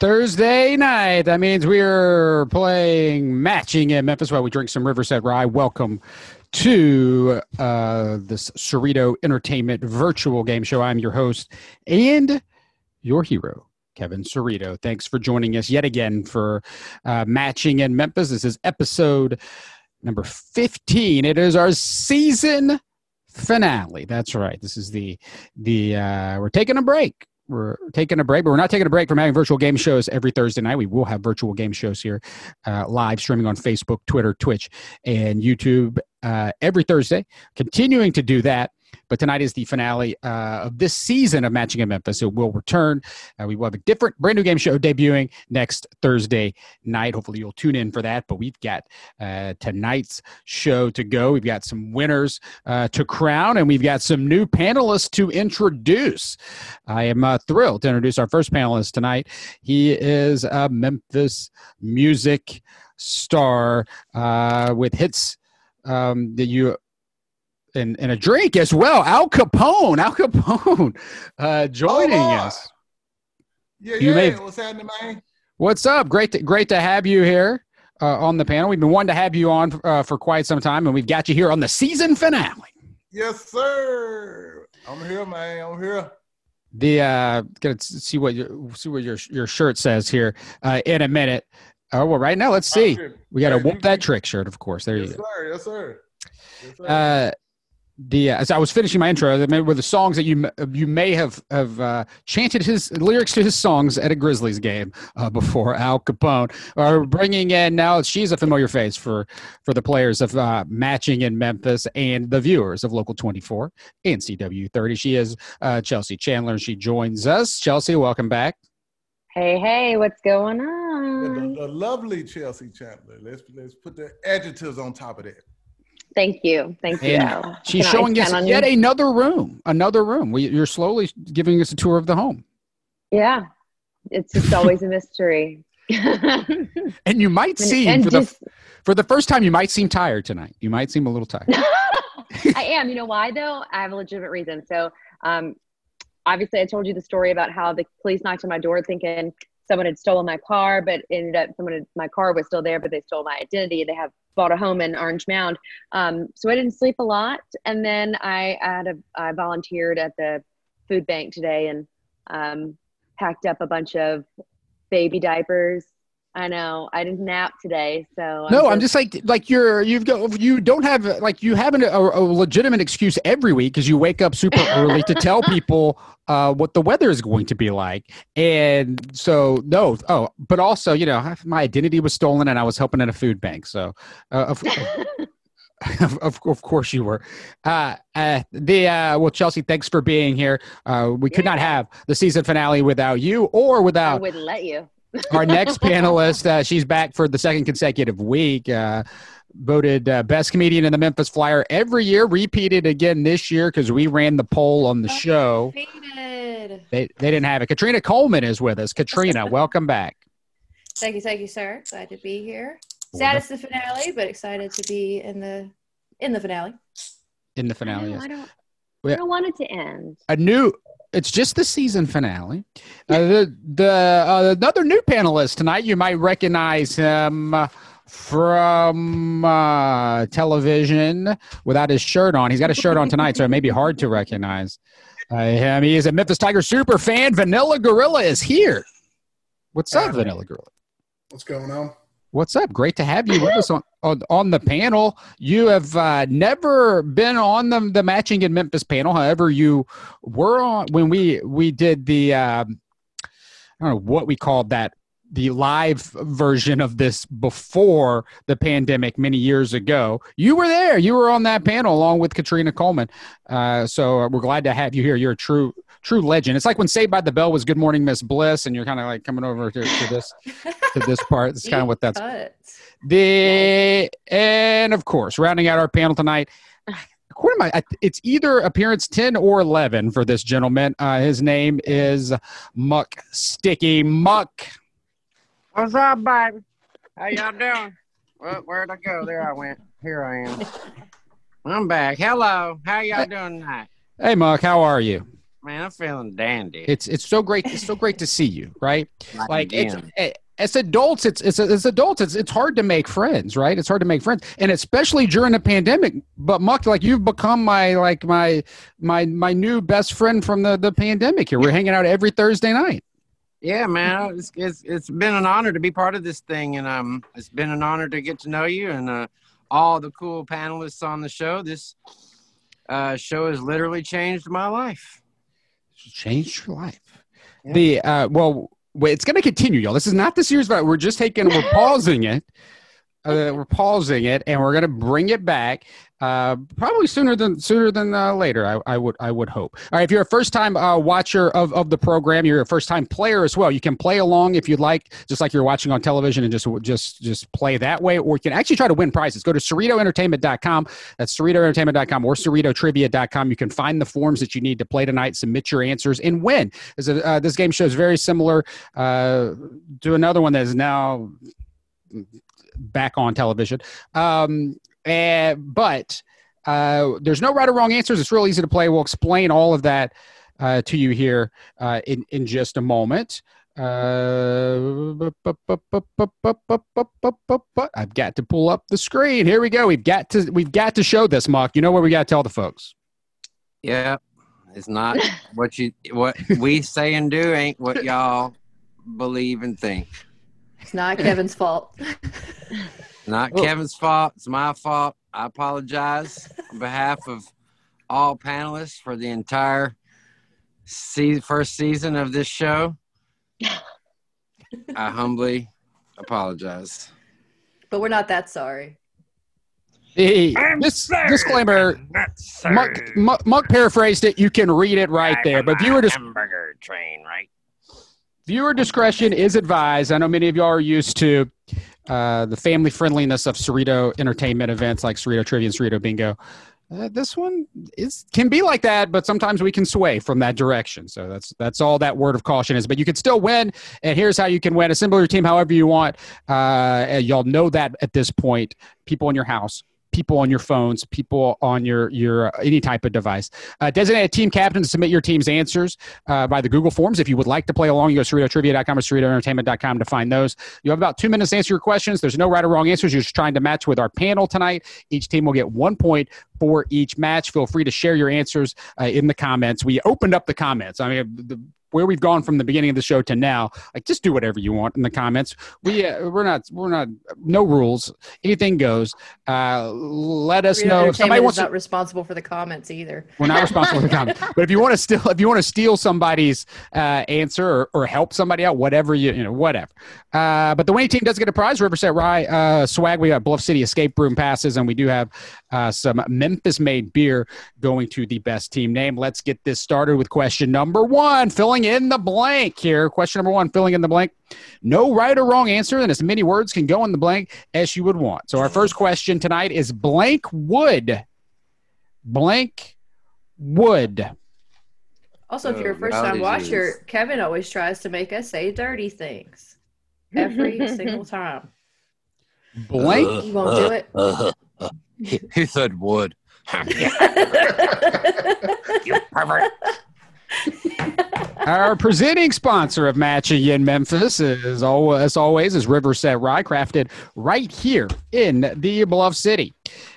Thursday night. That means we're playing matching in Memphis while we drink some Riverset Rye. Welcome to uh, this Cerrito Entertainment virtual game show. I'm your host and your hero, Kevin Cerrito. Thanks for joining us yet again for uh, matching in Memphis. This is episode number 15. It is our season finale. That's right. This is the the uh, we're taking a break we're taking a break, but we're not taking a break from having virtual game shows every Thursday night. We will have virtual game shows here, uh, live streaming on Facebook, Twitter, Twitch, and YouTube uh, every Thursday. Continuing to do that. But tonight is the finale uh, of this season of Matching in Memphis. It will return. Uh, we will have a different, brand new game show debuting next Thursday night. Hopefully, you'll tune in for that. But we've got uh, tonight's show to go. We've got some winners uh, to crown, and we've got some new panelists to introduce. I am uh, thrilled to introduce our first panelist tonight. He is a Memphis music star uh, with hits um, that you and, and a drink as well. Al Kapone, Al Kapone, uh, joining oh, us. Yeah, you yeah. May, What's happening, man? What's up? Great, to, great to have you here uh, on the panel. We've been wanting to have you on uh, for quite some time, and we've got you here on the season finale. Yes, sir. I'm here, man. I'm here. The uh, gonna see what your see what your your shirt says here uh, in a minute. Oh well, right now let's see. We got to whoop that trick shirt, of course. There yes, you go. Sir. Yes, sir. Yes, sir. Uh, the uh, as I was finishing my intro, were the songs that you you may have have uh, chanted his lyrics to his songs at a Grizzlies game uh, before. Al Kapone are bringing in now. She's a familiar face for for the players of uh, matching in Memphis and the viewers of Local 24 and CW 30. She is uh, Chelsea Chandler, she joins us. Chelsea, welcome back. Hey, hey, what's going on? The, the lovely Chelsea Chandler. Let's let's put the adjectives on top of that. Thank you. Thank you. And she's showing us yet you? another room. Another room. We, you're slowly giving us a tour of the home. Yeah. It's just always a mystery. and you might seem for just, the for the first time you might seem tired tonight. You might seem a little tired. I am. You know why though? I have a legitimate reason. So um obviously I told you the story about how the police knocked on my door thinking someone had stolen my car, but ended up someone had, my car was still there, but they stole my identity. They have bought a home in Orange Mound. Um, so I didn't sleep a lot. And then I had a, I volunteered at the food bank today and um, packed up a bunch of baby diapers I know. I didn't nap today, so no. I'm just, I'm just like like you're you've got you don't have like you have an, a, a legitimate excuse every week because you wake up super early to tell people uh, what the weather is going to be like, and so no. Oh, but also you know my identity was stolen and I was helping at a food bank, so uh, of, of, of, of, course you were. Uh, uh, the uh, well, Chelsea, thanks for being here. Uh, we could yeah. not have the season finale without you or without. I wouldn't let you. Our next panelist, uh, she's back for the second consecutive week. Uh, voted uh, best comedian in the Memphis Flyer every year, repeated again this year because we ran the poll on the show. They, they didn't have it. Katrina Coleman is with us. Katrina, welcome back. Thank you, thank you, sir. Glad to be here. Sad it's the finale, but excited to be in the in the finale. In the finale, I, don't, I don't want it to end. A new it's just the season finale. Uh, the the uh, another new panelist tonight. You might recognize him from uh, television without his shirt on. He's got a shirt on tonight, so it may be hard to recognize uh, him. He is a Memphis Tiger super fan. Vanella Gorilla is here. What's up, Vanella Gorilla? What's going on? What's up? Great to have you with us on, on, on the panel. You have uh, never been on the, the matching in Memphis panel. However, you were on when we we did the um, I don't know what we called that the live version of this before the pandemic many years ago. You were there. You were on that panel along with Katrina Coleman. Uh, so we're glad to have you here. You're a true true legend. It's like when Saved by the Bell was Good Morning Miss Bliss, and you're kind of like coming over to, to this to this part. It's kind of what that's the and of course rounding out our panel tonight. According to my, it's either appearance ten or eleven for this gentleman. Uh, his name is Muck Sticky Muck. What's up, baby? How y'all doing? Well, where'd I go? There I went. Here I am. I'm back. Hello. How y'all doing tonight? Hey, Muck. How are you? Man, I'm feeling dandy. It's it's so great. It's so great to see you, right? Like it's again. eh, as adults, it's it's as adults, it's it's hard to make friends, right? It's hard to make friends, and especially during the pandemic. But Muck, like you've become my like my my my new best friend from the the pandemic. Here, we're hanging out every Thursday night. Yeah, man, it's, it's it's been an honor to be part of this thing, and um, it's been an honor to get to know you and uh, all the cool panelists on the show. This uh, show has literally changed my life. Changed your life. Yeah. The uh, well, wait, it's going to continue, y'all. This is not the series, but we're just taking, we're pausing it. Uh, we're pausing it, and we're going to bring it back. Uh, probably sooner than sooner than uh, later. I, I would I would hope. All right, if you're a first time uh, watcher of, of the program, you're a first time player as well. You can play along if you'd like, just like you're watching on television, and just just just play that way. Or you can actually try to win prizes. Go to CerritoEntertainment.com. That's CerritoEntertainment.com or CerritoTrivia.com. You can find the forms that you need to play tonight, submit your answers, and win. This, uh, this game show is very similar uh, to another one that is now back on television. Um, and, but uh, there's no right or wrong answers. It's real easy to play. We'll explain all of that uh, to you here uh, in in just a moment. Uh, I've got to pull up the screen. Here we go. We've got to we've got to show this, Mark. You know what we got to tell the folks. Yeah, it's not what you what we say and do ain't what y'all believe and think. It's not Kevin's fault. Not Oh. Kevin's fault. It's my fault. I apologize on behalf of all panelists for the entire se- first season of this show. I humbly apologize. But we're not that sorry. Hey, this disclaimer. Muck, Muck, Muck paraphrased it. You can read it right there. But viewer dis- hamburger train, right? Viewer discretion is advised. I know many of y'all are used to uh, the family friendliness of Cerrito entertainment events like Cerrito Trivia and Cerrito Bingo. Uh, this one is can be like that, but sometimes we can sway from that direction. So that's that's all that word of caution is. But you can still win, and here's how you can win: assemble your team however you want. Uh, y'all know that at this point, people in your house, people on your phones, people on your your uh, any type of device. Uh, designate a team captain to submit your team's answers uh, by the Google Forms. If you would like to play along, you go to CerritoTrivia.com or CerritoEntertainment.com to find those. You have about two minutes to answer your questions. There's no right or wrong answers. You're just trying to match with our panel tonight. Each team will get one point for each match. Feel free to share your answers uh, in the comments. We opened up the comments. I mean, the, where we've gone from the beginning of the show to now, like just do whatever you want in the comments. We uh, we're not we're not no rules. Anything goes. Uh, let us Real know if somebody wants is to. not responsible for the comments either. We're not responsible for the comments. But if you want to steal, if you want to steal somebody's uh, answer or, or help somebody out, whatever you you know, whatever. Uh, but the winning team does get a prize. Riverset Rye uh, swag. We got Bluff City escape room passes, and we do have uh, some Memphis-made beer going to the best team name. Let's get this started with question number one, filling in the blank here. Question number one, filling in the blank. No right or wrong answer, and as many words can go in the blank as you would want. So our first question tonight is blank wood. Blank wood. Also, if Oh, you're a first golly time watcher. Kevin always tries to make us say dirty things every single time. Blank. You won't do it. he, he said wood. Our presenting sponsor of Matching in Memphis is always, as always is Riverset Rye, crafted right here in the Bluff City.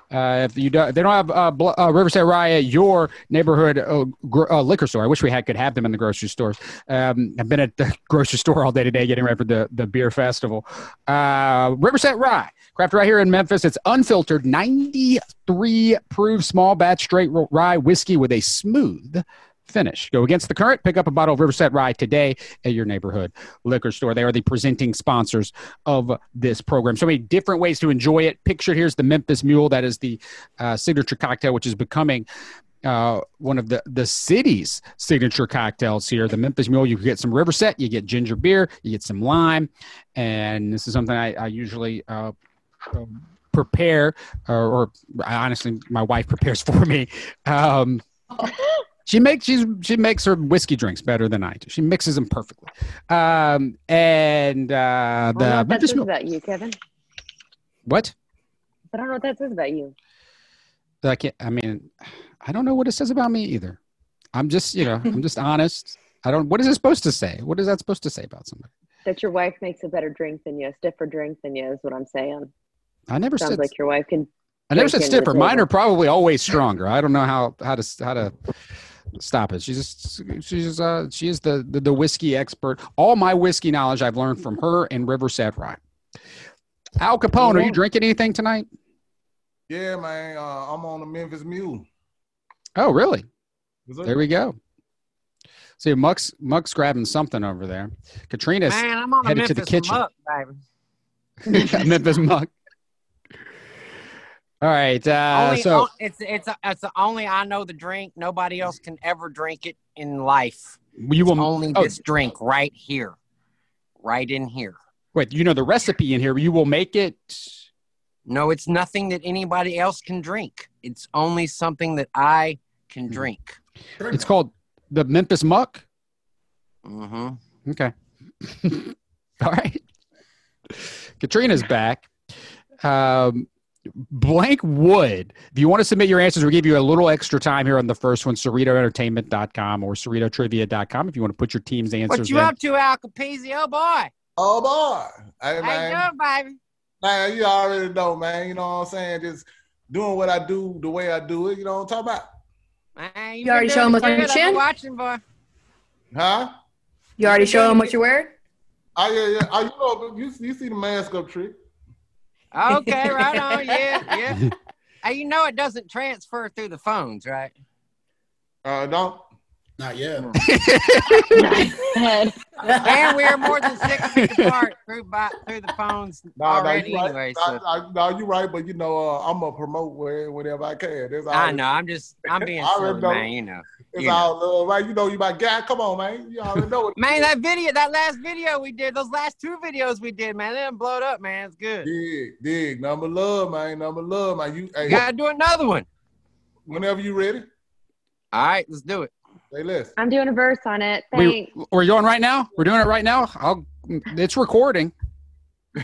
Uh, if you don't, they don't have uh, Bl- uh, Riverset Rye at your neighborhood uh, gr- uh, liquor store. I wish we had could have them in the grocery stores. Um, I've been at the grocery store all day today, getting ready for the the beer festival. Uh, Riverset Rye, crafted right here in Memphis. It's unfiltered, ninety three proof small batch straight rye whiskey with a smooth finish. Go against the current. Pick up a bottle of Riverset Rye today at your neighborhood liquor store. They are the presenting sponsors of this program. So many different ways to enjoy it. Pictured here's the Memphis Mule. That is the uh, signature cocktail, which is becoming uh, one of the the city's signature cocktails here. The Memphis Mule. You get some Riverset. You get ginger beer. You get some lime, and this is something I, I usually. Uh, um, prepare or, or honestly my wife prepares for me um, she makes she's she makes her whiskey drinks better than I do. She mixes them perfectly. Um, and uh, I don't know what that says Mule- about you, Kevin. what? I don't know what that says about you. I can't. I mean, I don't know what it says about me either. I'm just, you know, I'm just honest. I don't. What is it supposed to say? What is that supposed to say about somebody? That your wife makes a better drink than you, a stiffer drink than you is what I'm saying. I never Sounds said. like your wife can. I never said stiffer. Mine are probably always stronger. I don't know how how to how to stop it. She's just, she's uh she is the, the the whiskey expert. All my whiskey knowledge I've learned from her and River Rye. Al Kapone, are you drinking anything tonight? Yeah, man. Uh, I'm on the Memphis Mule. Oh, really? There we go. See, Muck's Muck's grabbing something over there. Katrina's Man, I'm on a headed to the kitchen. muck, baby. Memphis Muck. All right. Uh, only, so it's it's it's the only I know the drink. Nobody else can ever drink it in life. you will Only oh. this drink right here, right in here. wait. You know the recipe in here. You will make it. No, it's nothing that anybody else can drink. It's only something that I can Hmm. drink. It's called the Memphis Muck. hmm Okay. All right. Katrina's back. Um, blank wood. If you want to submit your answers, we'll give you a little extra time here on the first one, CerritoEntertainment.com or CerritoTrivia.com if you want to put your team's answers What you in. up to, Al Capizzi? Oh boy, Oh boy. Hey how man. you doing, baby? Man, you already know, man. You know what I'm saying? Just doing what I do the way I do it. You know what I'm talking about? Man, You already show 'em what's on your I've chin? Watching, boy. Huh? You already show them what you're wearing? Oh yeah, yeah. Oh, you know, you, you see the mask up trick. Okay, right on. Yeah, yeah. Hey, you know it doesn't transfer through the phones, right? Uh, don't. Not yet. And we're more than six feet apart through by, through the phones Nah, already nah, you anyway. right. So Nah, nah, nah, you right, but you know, uh, I'm gonna promote where, whatever I can. That's. I know. I'm just I'm being I already silly, know. man. You know. It's you know. all love, right? You know, you my guy. Come on, man. You already know it. Man, that video, that last video we did, those last two videos we did, man, they done blowed up, man. It's good. Dig, dig. Number love, man. Number love, man. You, hey, You gotta do another one. whenever you ready, All right, let's do it. say less. I'm doing a verse on it. We, Thanks. we're doing right now. We're doing it right now. I'll. It's recording.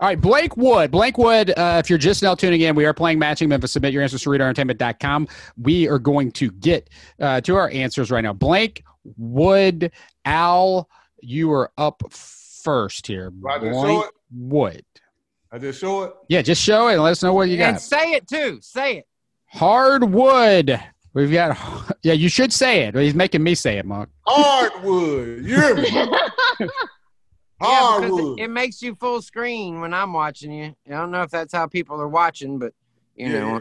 All right, Blake Wood. Blake Wood, uh, if you're just now tuning in, we are playing Matching Memphis. Submit your answers to CerritoEntertainment.com. We are going to get uh, to our answers right now. Blake Wood, Al, you are up first here. Right, show Blake it. Wood. I just show it. Yeah, just show it and let us know what you got. and say it too. Say it. Hardwood. We've got, yeah, you should say it. He's making me say it, Mark. Hardwood. You're. me? Yeah, because it, it makes you full screen when I'm watching you. I don't know if that's how people are watching, but you Yeah. know,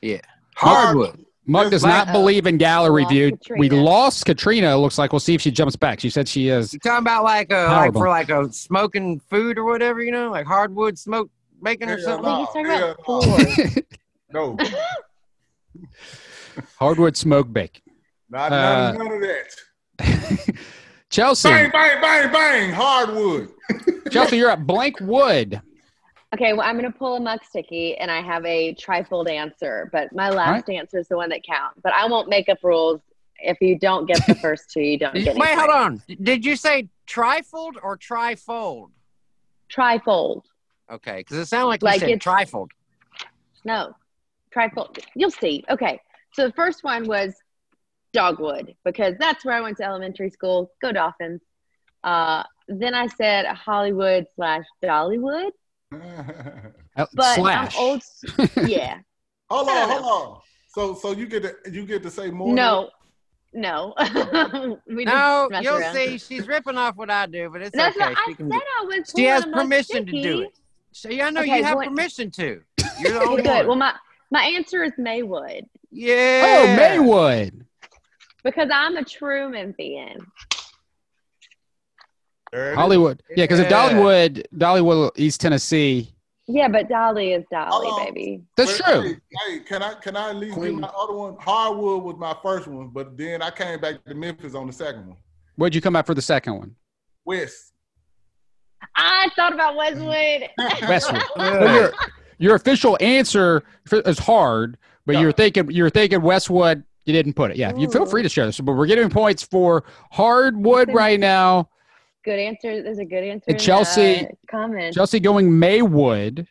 yeah. Hardwood. Hardwood. Muck does Like- not believe in gallery Lost view. We lost Katrina. It looks like we'll see if she jumps back. She said she is. You talking about like a like for like a smoking food or whatever, you know, like hardwood smoke bacon or something. I think he's talking about hell. No, Hardwood smoke bacon. not Uh, none, none of that. Chelsea, Bang, bang, bang, bang. Hardwood. Chelsea, you're at blank wood. Okay, well, I'm going to pull a muck sticky, and I have a trifold answer, but my last answer is the one that counts. But I won't make up rules. If you don't get the first two, you don't Did- get. Wait, any hold on. Did you say trifold or trifold? Trifold. Okay, because it sounded like you Like said trifold. No, trifold. You'll see. Okay, so the first one was dogwood because that's where I went to elementary school. Go Dolphins. Uh, then I said Hollywood slash Dollywood, but slash. I'm old. Yeah. hold on, hold on. So, so you get to you get to say more. no, no. we No, you'll around. see. She's ripping off what I do, but it's That's okay. what I She said. can do- I was. She has permission to do it. So yeah, I know Okay, you have what- permission to. You're the only good. one. Well, my my answer is Maywood yeah. Oh, Maywood. Because I'm a true Memphian. There it is. Hollywood. Yeah, because if Dollywood, Dollywood, East Tennessee. Yeah, but Dolly is Dolly, Hold baby. That's Wait, true. Hey, hey, can I can I at least Queen. do my other one? Hardwood was my first one, but then I came back to Memphis on the second one. Where'd you come out for the second one? West. I thought about Westwood. Westwood. Well, your, your official answer is hard, but Yeah. you're thinking you're thinking Westwood. You didn't put it. Yeah, you feel free to share this, but we're getting points for hardwood right now. good answer. There's a good answer. And in Chelsea- uh, comment. Chelsea going Maywood,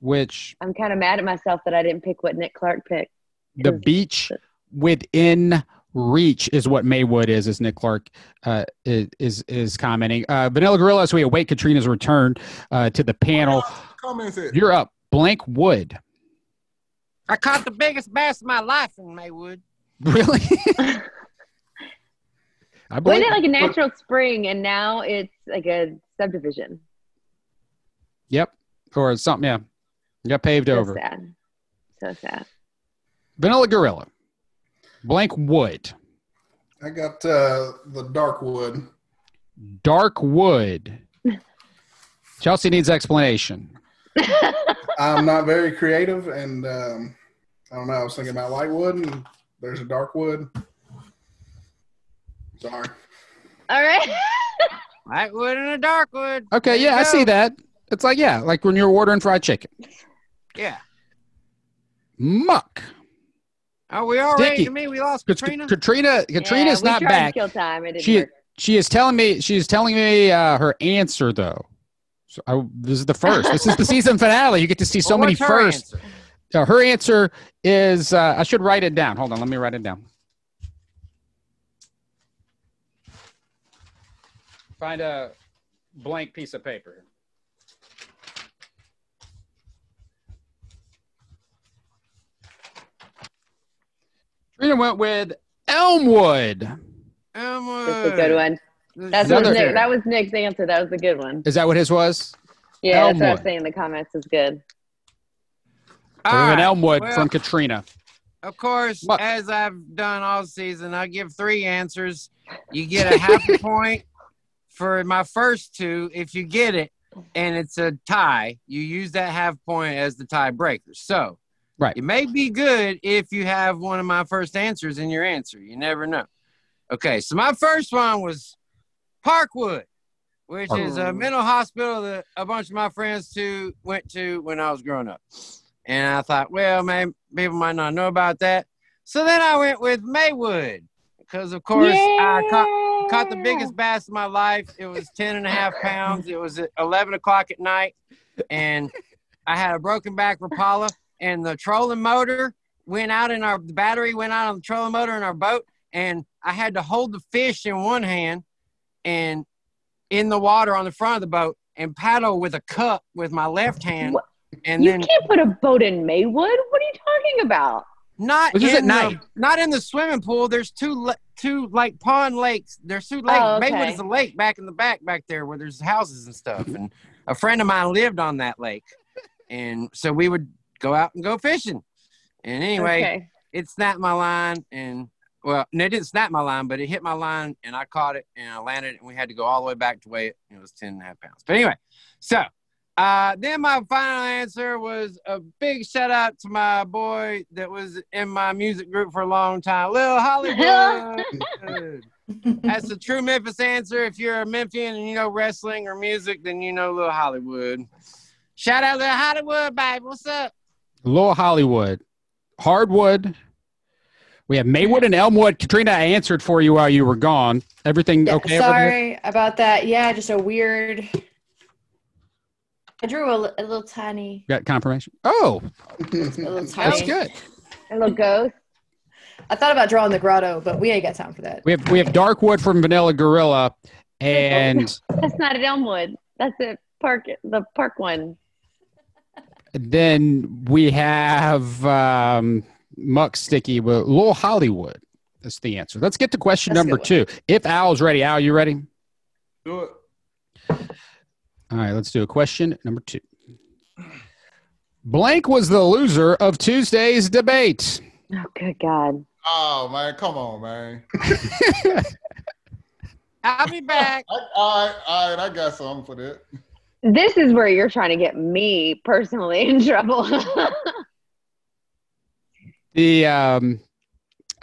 which I'm kind of mad at myself that I didn't pick what Nick Clark picked. The beach within reach is what Maywood is, as Nick Clark uh, is, is is commenting. Uh, Vanella Gorilla, as we await Katrina's return uh, to the panel. Comments. You're up. Blank Wood. I caught the biggest bass of my life in Maywood. Really? I believe Wasn't it like a natural spring and now it's like a subdivision? Yep. Or something, yeah. Got paved So over. sad. So sad. Vanella Gorilla. Blank Wood. I got uh, the dark wood. Dark Wood. Chelsea needs explanation. I'm not very creative, and um, I don't know. I was thinking about light wood, and there's a dark wood. Sorry. All right. Light wood and a dark wood. Okay, There yeah, I see that. It's like, yeah, like when you're ordering fried chicken. Yeah. Muck. Oh, we all ready Sticky. to me. We lost Kat- Katrina. Katrina Katrina's yeah, we not tried back. To kill time. It didn't She work. she is telling me she is telling me uh, her answer though. So I, this is the first. this is the season finale. You get to see so Well, many firsts. answer? Uh, her answer is uh, I should write it down. Hold on, let me write it down. Find a blank piece of paper. Trina went with Elmwood. Elmwood. That's a good one. That's Another- what Nick, that was Nick's answer. That was a good one. Is that what his was? Yeah, that's what I was saying in the comments is good. An right. Elmwood well- from Katrina. Of course, What? as I've done all season, I give three answers. You get a half a point for my first two. If you get it and it's a tie, you use that half point as the tiebreaker. So, Right. it may be good if you have one of my first answers in your answer. You never know. Okay, so my first one was Parkwood, which is a mental hospital that a bunch of my friends too went to when I was growing up. And I thought, well, maybe people might not know about that. So then I went with Maywood because, of course, I caught, caught the biggest bass of my life. It was 10 and a half pounds. It was at 11 o'clock at night. And I had a broken back Rapala, and the trolling motor went out in our the battery went out on the trolling motor in our boat. And I had to hold the fish in one hand and in the water on the front of the boat and paddle with a cup with my left hand. What? And you then can't put a boat in Maywood. What are you talking about? not This is in at the, night. not in the swimming pool. There's two two like pond lakes. There's two oh, lakes. Oh, okay. Maywood is a lake back in the back back there where there's houses and stuff. And a friend of mine lived on that lake, and so we would go out and go fishing. And anyway, Okay. it snapped my line and well, no, it didn't snap my line, but it hit my line and I caught it and I landed it and we had to go all the way back to weigh it. It was 10 and a half pounds. But anyway, so uh, then my final answer was a big shout out to my boy that was in my music group for a long time, Lil Hollywood. That's the true Memphis answer. If you're a Memphian and you know wrestling or music, then you know Lil Hollywood. Shout out Lil Hollywood, baby. What's up? Lil Hollywood. Hardwood. We have Maywood and Elmwood. Katrina, I answered for you while you were gone. Everything okay? over sorry about that. Yeah, just a weird. I drew a, a little tiny, Got confirmation? Oh, a little tiny. that's good. A little ghost. I thought about drawing the grotto, but we ain't got time for that. We have we have Darkwood from Vanella Gorilla, and That's not at Elmwood. That's at Park. The Park one. then we have um, Muck Sticky with Little Hollywood. That's the answer. Let's get to question That's number two. If Al's ready, Al, you ready? Do it. All right, let's do a question number two. Blank was the loser of Tuesday's debate. Oh, good God. Oh man, come on, man. I'll be back. All right, all right, I got something for that. This is where you're trying to get me personally in trouble. The um,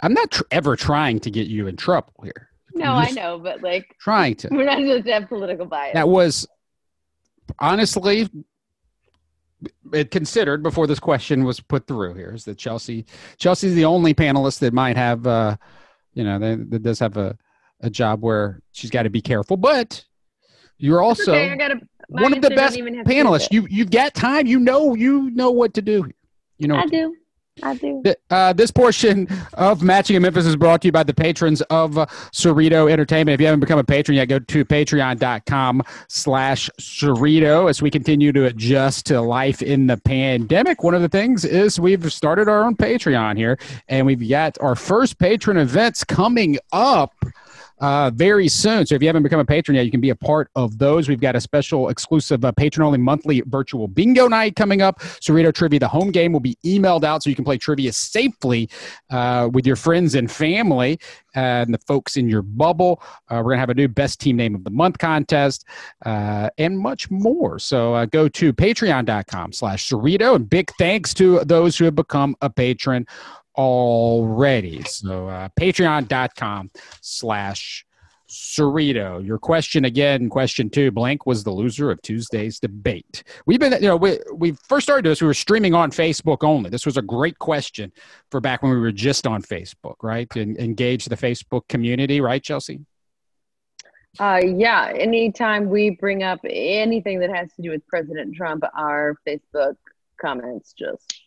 I'm not tr- ever trying to get you in trouble here. no, I'm I just know, but like, Trying to. we're not supposed to have political bias. That was honestly it considered before this question was put through here is that Chelsea Chelsea's the only panelist that might have uh you know that, that does have a, a job where she's got to be careful but you're also okay, gotta, one of the best even have to do with panelists you you've got time. You know you know what to do. You know I do. I do. Uh, this portion of Matching in Memphis is brought to you by the patrons of uh, Cerrito Entertainment. If you haven't become a patron yet, go to patreon.com slash Cerrito as we continue to adjust to life in the pandemic. One of the things is we've started our own Patreon here, and we've got our first patron events coming up uh, very soon. So if you haven't become a patron yet, you can be a part of those. We've got a special exclusive uh, patron only monthly virtual bingo night coming up. Cerrito Trivia, the home game will be emailed out so you can play trivia safely uh, with your friends and family and the folks in your bubble. Uh, we're going to have a new best team name of the month contest uh, and much more. So uh, go to patreon.com slash Cerrito and big thanks to those who have become a patron already. So uh, patreon.com slash Cerrito. Your question again, question two, blank was the loser of Tuesday's debate. We've been, you know, we, we first started this, we were streaming on Facebook only. This was a great question for back when we were just on Facebook, right? To engage the Facebook community, right, Chelsea? Uh, yeah. Anytime we bring up anything that has to do with President Trump, our Facebook comments just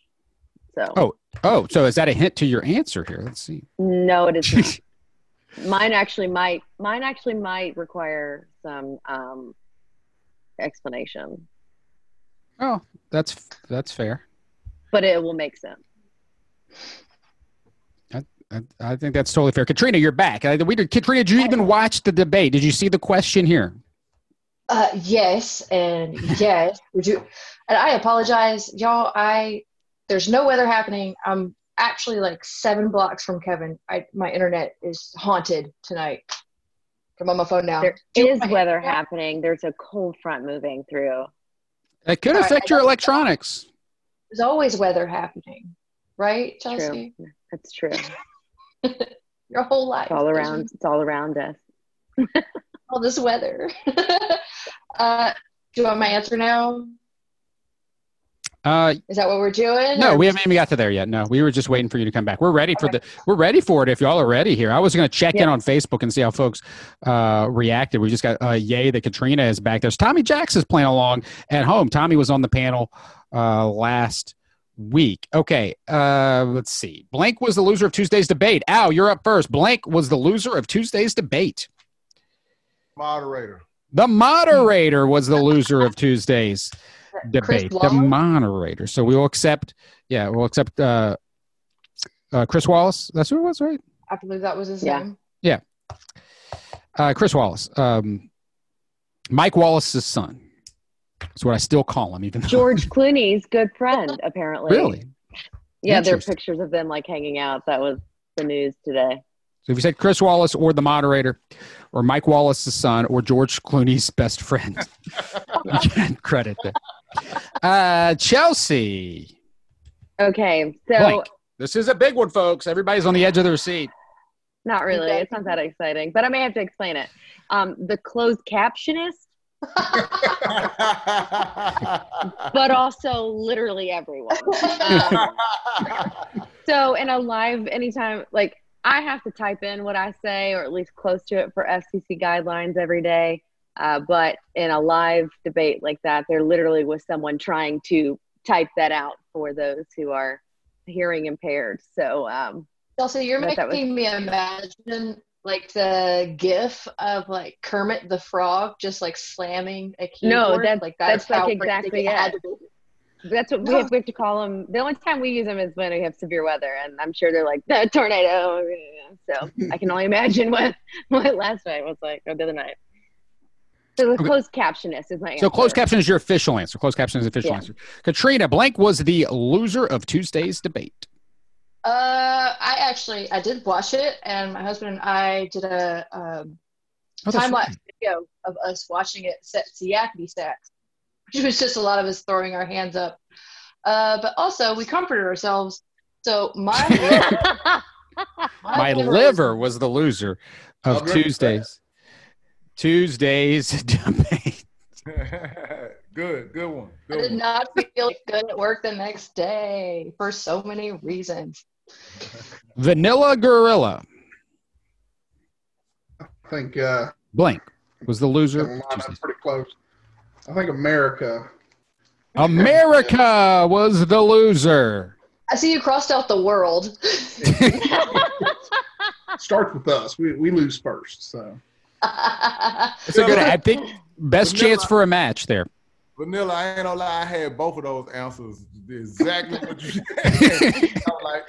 so. Oh. Oh, so is that a hint to your answer here? Let's see. No, it is not. mine actually might. Mine actually might require some um, explanation, Oh, that's that's fair. but it will make sense. I, I think that's totally fair. Katrina, you're back. Uh, we did, Katrina, did you even watch the debate? Did you see the question here? Uh, yes, and yes. Would you? And I apologize, y'all. I there's no weather happening. I'm actually like seven blocks from Kevin. I my internet is haunted tonight. I'm on my phone now. There Do is my- weather happening. There's a cold front moving through. It could All right, affect I your don't- electronics. There's always weather happening, right, Chelsea? True. That's true. Your whole life. It's all around. It's all around us. all this weather. uh, do you want my answer now? Uh, Is that what we're doing? no, Or we haven't even got to there yet. No, we were just waiting for you to come back. We're ready for the. We're ready for it. If y'all are ready here, I was going to check in on Facebook and see how folks uh, reacted. We just got uh, yay that Katrina is back. There's Tommy Jackson's playing along at home. Tommy was on the panel uh, last week. Okay, uh, let's see. Blank was the loser of Tuesday's debate. Al, you're up first. Blank was the loser of Tuesday's debate. Moderator. The moderator was the loser of Tuesday's Chris debate. The moderator. So we will accept. Yeah, we'll accept uh, uh, Chris Wallace. That's who it was, right? I believe that was his Yeah. name. Uh, Chris Wallace. Um, Mike Wallace's son. That's what I still call him, even though. George Clooney's good friend, apparently. Really? Yeah, there are pictures of them like hanging out. That was the news today. So if you said Chris Wallace or the moderator, or Mike Wallace's son, or George Clooney's best friend, you get credit there. Uh, Chelsea. Okay, so Blank. This is a big one, folks. Everybody's on the edge of their seat. not really. It's not that exciting, but I may have to explain it. Um, the closed captionist, but also literally everyone. Um, so in a live, anytime, like I have to type in what I say, or at least close to it for FCC guidelines every day. Uh, but in a live debate like that, there literally was someone trying to type that out for those who are hearing impaired. So um, Chelsea, you're that was- making me imagine like the gif of like Kermit the Frog just like slamming a No, keyboard. that- like that's, that's like exactly it had to be. That's what we have, we have to call them. The only time we use them is when we have severe weather, and I'm sure they're like the tornado. So I can only imagine what what last night was like or the other night. So the Okay. closed captionist is my answer. So closed caption is your official answer. Closed caption is the official Yeah. answer. Katrina Blank was the loser of Tuesday's debate. Uh, I actually I did watch it, and my husband and I did a um, Oh, time lapse right. video of us watching it set to Yakety Sax, which was just a lot of us throwing our hands up. Uh, but also we comforted ourselves. So my My liver liver was the loser of I'll Tuesday's Tuesday's debate. good, good one. I did one. not feel good at work the next day for so many reasons. Vanella Gorilla I think uh, Blank was the loser. line of pretty close. I think America. America was the loser. I see you crossed out the world. Starts with us. We we lose first. So That's a good. I think best Vanella- chance for a match there. Vanella, I ain't gonna lie, I had both of those answers exactly what you said. I was like,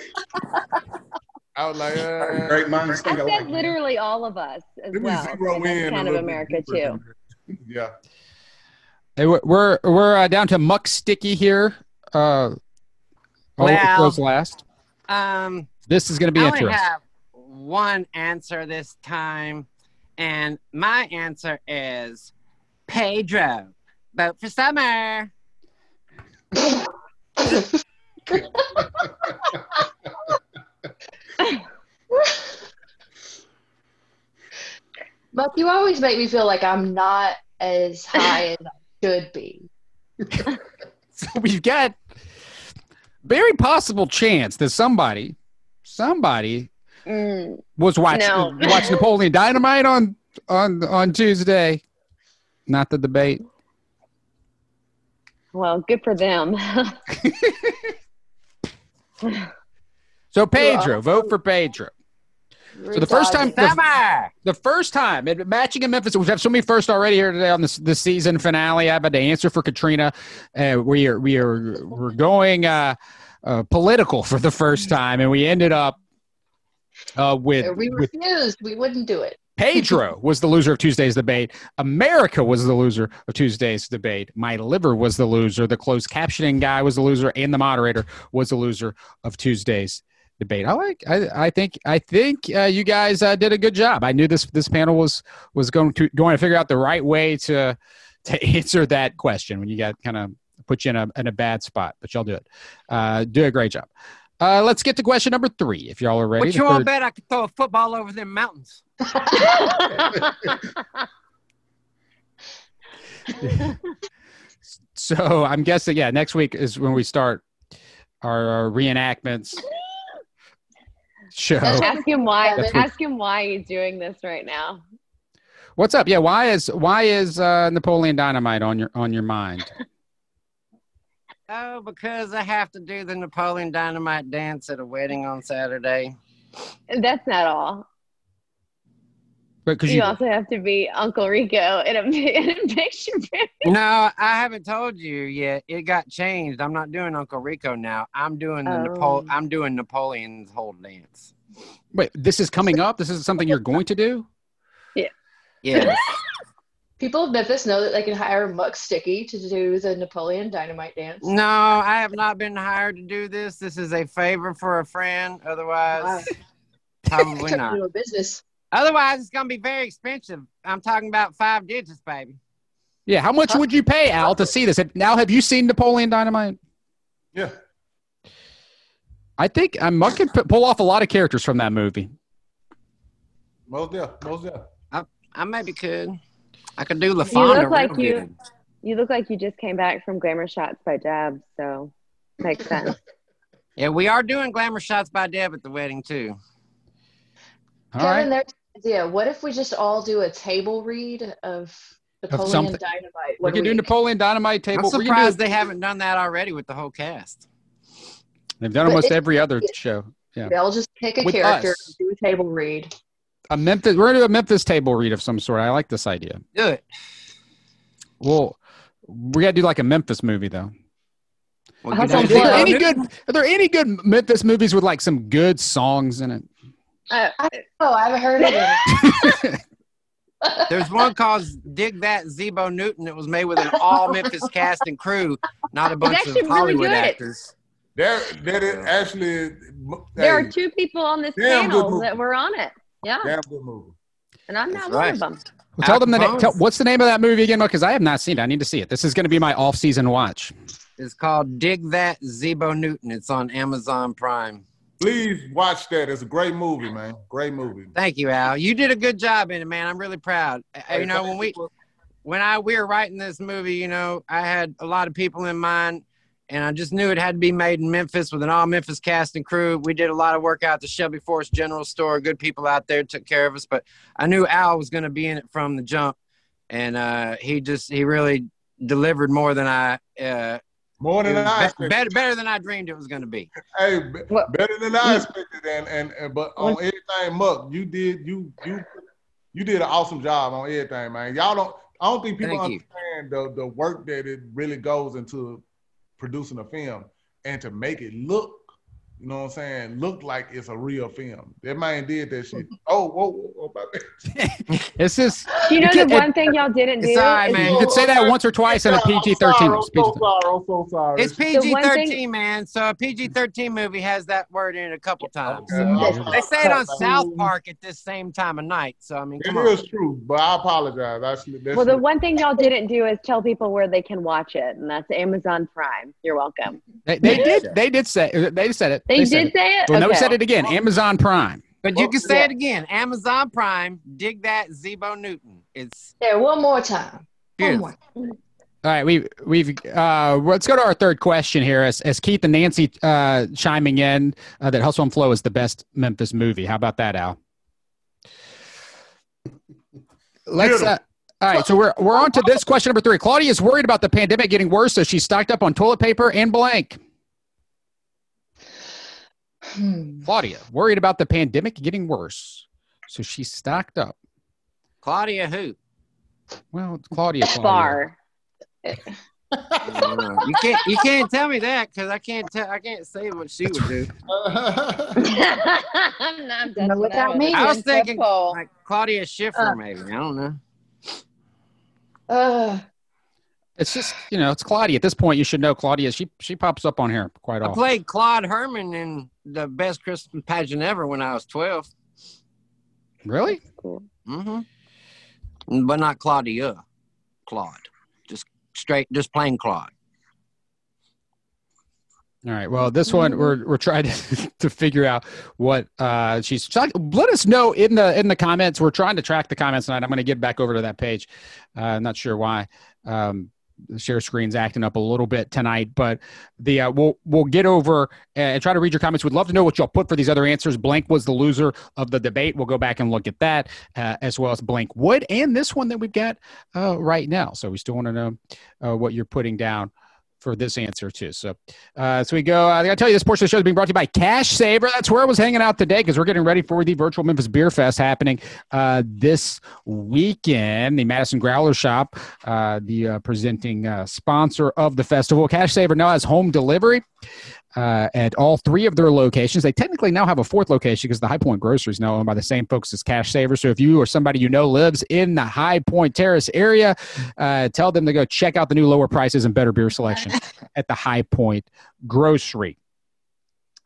I was like, uh, great minds I think said alike. literally all of us as let me well. zero in kind of America too. than- Yeah. Hey, we're we're, we're uh, down to Muck Sticky here. Uh, oh, Well- goes last. Um, This is going to be I only interesting. have one answer this time, and my answer is Pedro. Vote for summer. Muck, you always make me feel like I'm not as high as I should be. So we've got very possible chance that somebody, somebody Mm, was watching No. watch Napoleon Dynamite on on on Tuesday. Not the debate. well, good for them. So Pedro, vote for Pedro. So the first time, the, the first time at matching in Memphis, we have so many first already here today on this this season finale. I've had to answer for Katrina. Uh, we are we are we're going uh, uh, political for the first time, and we ended up uh, with we with refused. We wouldn't do it. Pedro was the loser of Tuesday's debate. America was the loser of Tuesday's debate. My liver was the loser. The closed captioning guy was the loser, and the moderator was the loser of Tuesday's debate. I like. I, I think. I think uh, you guys uh, did a good job. I knew this this panel was was going to going to figure out the right way to to answer that question when you got kind of put you in a in a bad spot, but y'all do it. Uh, do a great job. Uh, let's get to question number three. If y'all are ready. What you all third- bet I could throw a football over them mountains? So I'm guessing, yeah, next week is when we start our, our reenactments show. That's ask him why. That's what- Ask him why he's doing this right now. What's up? Yeah, why is why is uh, Napoleon Dynamite on your on your mind? Oh, because I have to do the Napoleon Dynamite dance at a wedding on Saturday. That's not all. But Because You, you, also have to be Uncle Rico in a, in a picture. No, I haven't told you yet. It got changed. I'm not doing Uncle Rico now. I'm doing the Oh. Napo- I'm doing Napoleon's whole dance. wait, this is coming up. This is something you're going to do. Yeah. Yes. People of Memphis know that they can hire Muck Sticky to do the Napoleon Dynamite dance. no, I have not been hired to do this. This is a favor for a friend. Otherwise, probably not. into a business. Otherwise, it's gonna be very expensive. I'm talking about five digits, baby. Yeah, how much would you pay Al to see this? Now, have you seen Napoleon Dynamite? Yeah. I think I Muck could p- pull off a lot of characters from that movie. Most yeah, most yeah. I, I maybe could. I could do LaFawnduh. look like you- good. You look like you just came back from Glamour Shots by Deb, so makes sense. Yeah, we are doing glamour shots by Deb at the wedding too. All Kevin, right. there's an idea. What if we just all do a table read of Napoleon something. Dynamite? We one can do week? Napoleon Dynamite table. I'm table. We do- surprised they haven't done that already with the whole cast. They've done But almost it's- every other show. Yeah. They'll just pick a With character us. do a table read. A Memphis. We're gonna do a Memphis table read of some sort. I like this idea. Do it. Well, we gotta do like a Memphis movie though. We'll How get Are there Well, any good? Are there any good Memphis movies with like some good songs in it? Uh, Oh, I haven't heard of it. There's one called Dig That Zebo Newton that was made with an all Memphis cast and crew, not a bunch actually of really Hollywood good. actors. There, that is actually. there hey, are two people on this Damn good panel movie. that were on it. Yeah, Damn good movie. and I'm That's not one right. of them. Well, tell them the name. Tell, what's the name of that movie again? Because I have not seen it. I need to see it. This is going to be my off-season watch. It's called Dig That Zebo Newton. It's on Amazon Prime. Please watch that. It's a great movie, man. Great movie. Thank you, Al. You did a good job in it, man. I'm really proud. Uh, You know, when we when I we were writing this movie, you know, I had a lot of people in mind, and I just knew it had to be made in Memphis with an all Memphis cast and crew. We did a lot of work out at the Shelby Forest General Store. Good people out there took care of us, but I knew Al was going to be in it from the jump, and uh, he just he really delivered more than I uh, More than I be- expected. better, better than I dreamed it was going to be. Hey, be- better than I expected, and, and and but on everything, Muck, you did you you you did an awesome job on everything, man. Y'all don't. I don't think people Thank you. understand the the work that it really goes into producing a film and to make it look. You know what I'm saying? Look like it's a real film. That man did that shit. Oh, whoa, whoa, whoa about that. It's just You know the one thing y'all didn't do? It's all right, man. you could say that once or twice in a I'm sorry, PG I'm thirteen. sorry, I'm so sorry. I'm so sorry. It's PG thirteen, man. So a PG 13 movie has that word in it a couple times. Okay, So. They say it on South Park at this same time of night. So, I mean, It come on. is true, but I apologize. Actually, that's Well, the one thing y'all didn't do is tell people where they can watch it, and that's Amazon Prime. You're welcome. They, they did. They did say. They said it. They, said did say it. Well, no, we said it again. Amazon Prime. But you Well, can say yeah. it again. Amazon Prime. Dig that Zebo Newton. It's Yeah, one more time. One beautiful. more. All right, we we've uh, let's go to our third question here. As, as Keith and Nancy uh, chiming in uh, that Hustle and Flow is the best Memphis movie. How about that, Al? Let's. Uh, all right, so we're we're on to this question number three. Claudia is worried about the pandemic getting worse, so she's stocked up on toilet paper and blank. Hmm. Claudia worried about the pandemic getting worse, so she's stocked up. Claudia who? Well, it's Claudia. Claudia. Bar. I you can't you can't tell me that because I can't tell I can't say what she would do. I'm not Know what that means? I was thinking like Claudia Schiffer, Uh. maybe. I don't know. Uh, It's just you know, it's Claudia. At this point, you should know Claudia. She she pops up on here quite I often. played Claude Herdman in the best Christmas pageant ever when I was twelve. Really? Cool. Mm-hmm. But not Claudia. Claude. Just straight just plain Claude. All right. Well, this one we're we're trying to, to figure out what uh, she's. Let us know in the in the comments. We're trying to track the comments tonight. I'm going to get back over to that page. Uh, I'm not sure why. Um, the share screen's acting up a little bit tonight, but the uh, we'll we'll get over and try to read your comments. We'd love to know what y'all put for these other answers. Blank was the loser of the debate. We'll go back and look at that uh, as well as blank would and this one that we've got uh, right now. So we still want to know uh, what you're putting down for this answer too. So, uh, so we go. I gotta tell you, this portion of the show is being brought to you by Cash Saver. That's where I was hanging out today because we're getting ready for the virtual Memphis Beer Fest happening uh, this weekend. The Madison Growler Shop, uh, the uh, presenting uh, sponsor of the festival. Cash Saver now has home delivery. Uh, at all three of their locations. They technically now have a fourth location because the High Point Grocery is now owned by the same folks as Cash Saver. So if you or somebody you know lives in the High Point Terrace area, uh, tell them to go check out the new lower prices and better beer selection at the High Point Grocery.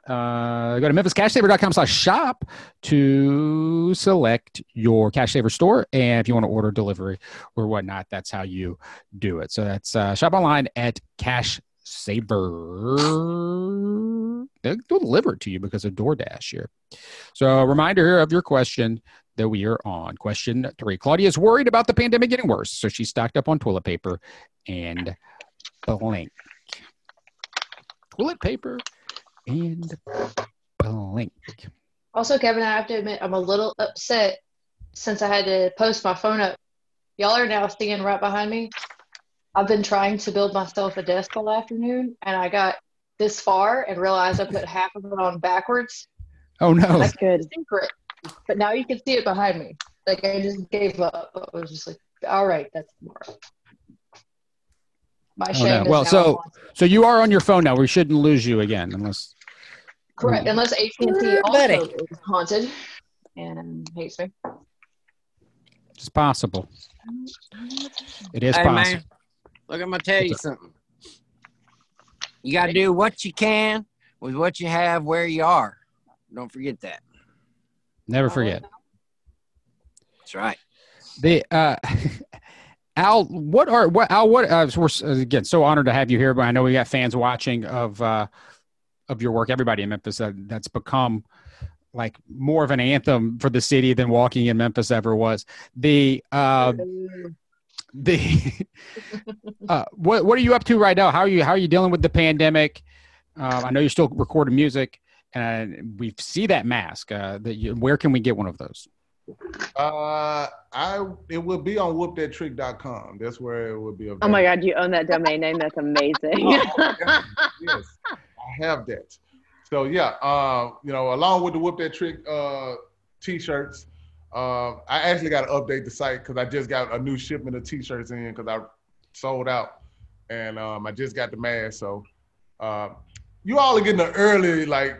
Uh, go to memphiscashsaver.com slash shop to select your cash saver store and if you want to order delivery or whatnot that's how you do it so that's uh, shop online at cash saver they'll deliver it to you because of doordash here so a reminder here of your question that we are on question three claudia is worried about the pandemic getting worse so she stocked up on toilet paper and blank toilet paper and blank. also, Kevin, I have to admit, I'm a little upset since I had to post my phone up. Y'all are now seeing right behind me. I've been trying to build myself a desk all afternoon, and I got this far and realized I put half of it on backwards. Oh no! That's good. Secret. But now you can see it behind me. Like I just gave up. I was just like, all right, that's more. My Oh, no. Well, so- on. So you are on your phone now. We shouldn't lose you again, unless correct. Mm. Unless AT and T also is haunted and hates me. it's possible. It is hey possible. Man, look, I'm gonna tell you something. You gotta do what you can with what you have where you are. Don't forget that. Never forget. That's right. The uh, Al, what are what Al? What uh, we're uh, again so honored to have you here. But I know we got fans watching of uh, of your work. Everybody in Memphis that, that's become like more of an anthem for the city than walking in Memphis ever was. The uh, the uh, what what are you up to right now? How are you how are you dealing with the pandemic? Uh, I know you're still recording music, and we see that mask. Uh, that you, where can we get one of those? Uh, I it will be on whoopthattrick.com. That's where it will be available. Oh my God, you own that domain name. That's amazing. yes, yes, I have that. So yeah, uh, you know, along with the Whoop That Trick uh, t-shirts, uh, I actually got to update the site because I just got a new shipment of t-shirts in because I sold out, and um, I just got the mask. So uh, you all are getting an early like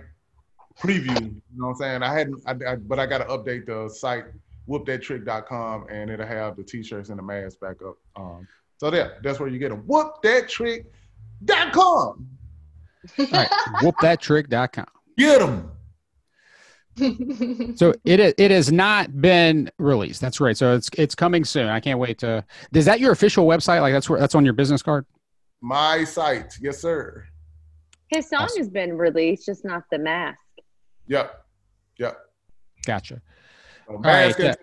preview. You know what I'm saying? I hadn't, I, I, but I got to update the site whoopthattrick.com and it'll have the t-shirts and the mask back up. Um, so there, that's where you get them. Whoopthattrick.com. All right, whoopthattrick.com. Get them. So it it has not been released. That's right. So it's it's coming soon. I can't wait to. Is that your official website? Like that's where that's on your business card? My site, yes, sir. His song Awesome. has been released, just not the mask. Yep, yep. Gotcha. So right, mask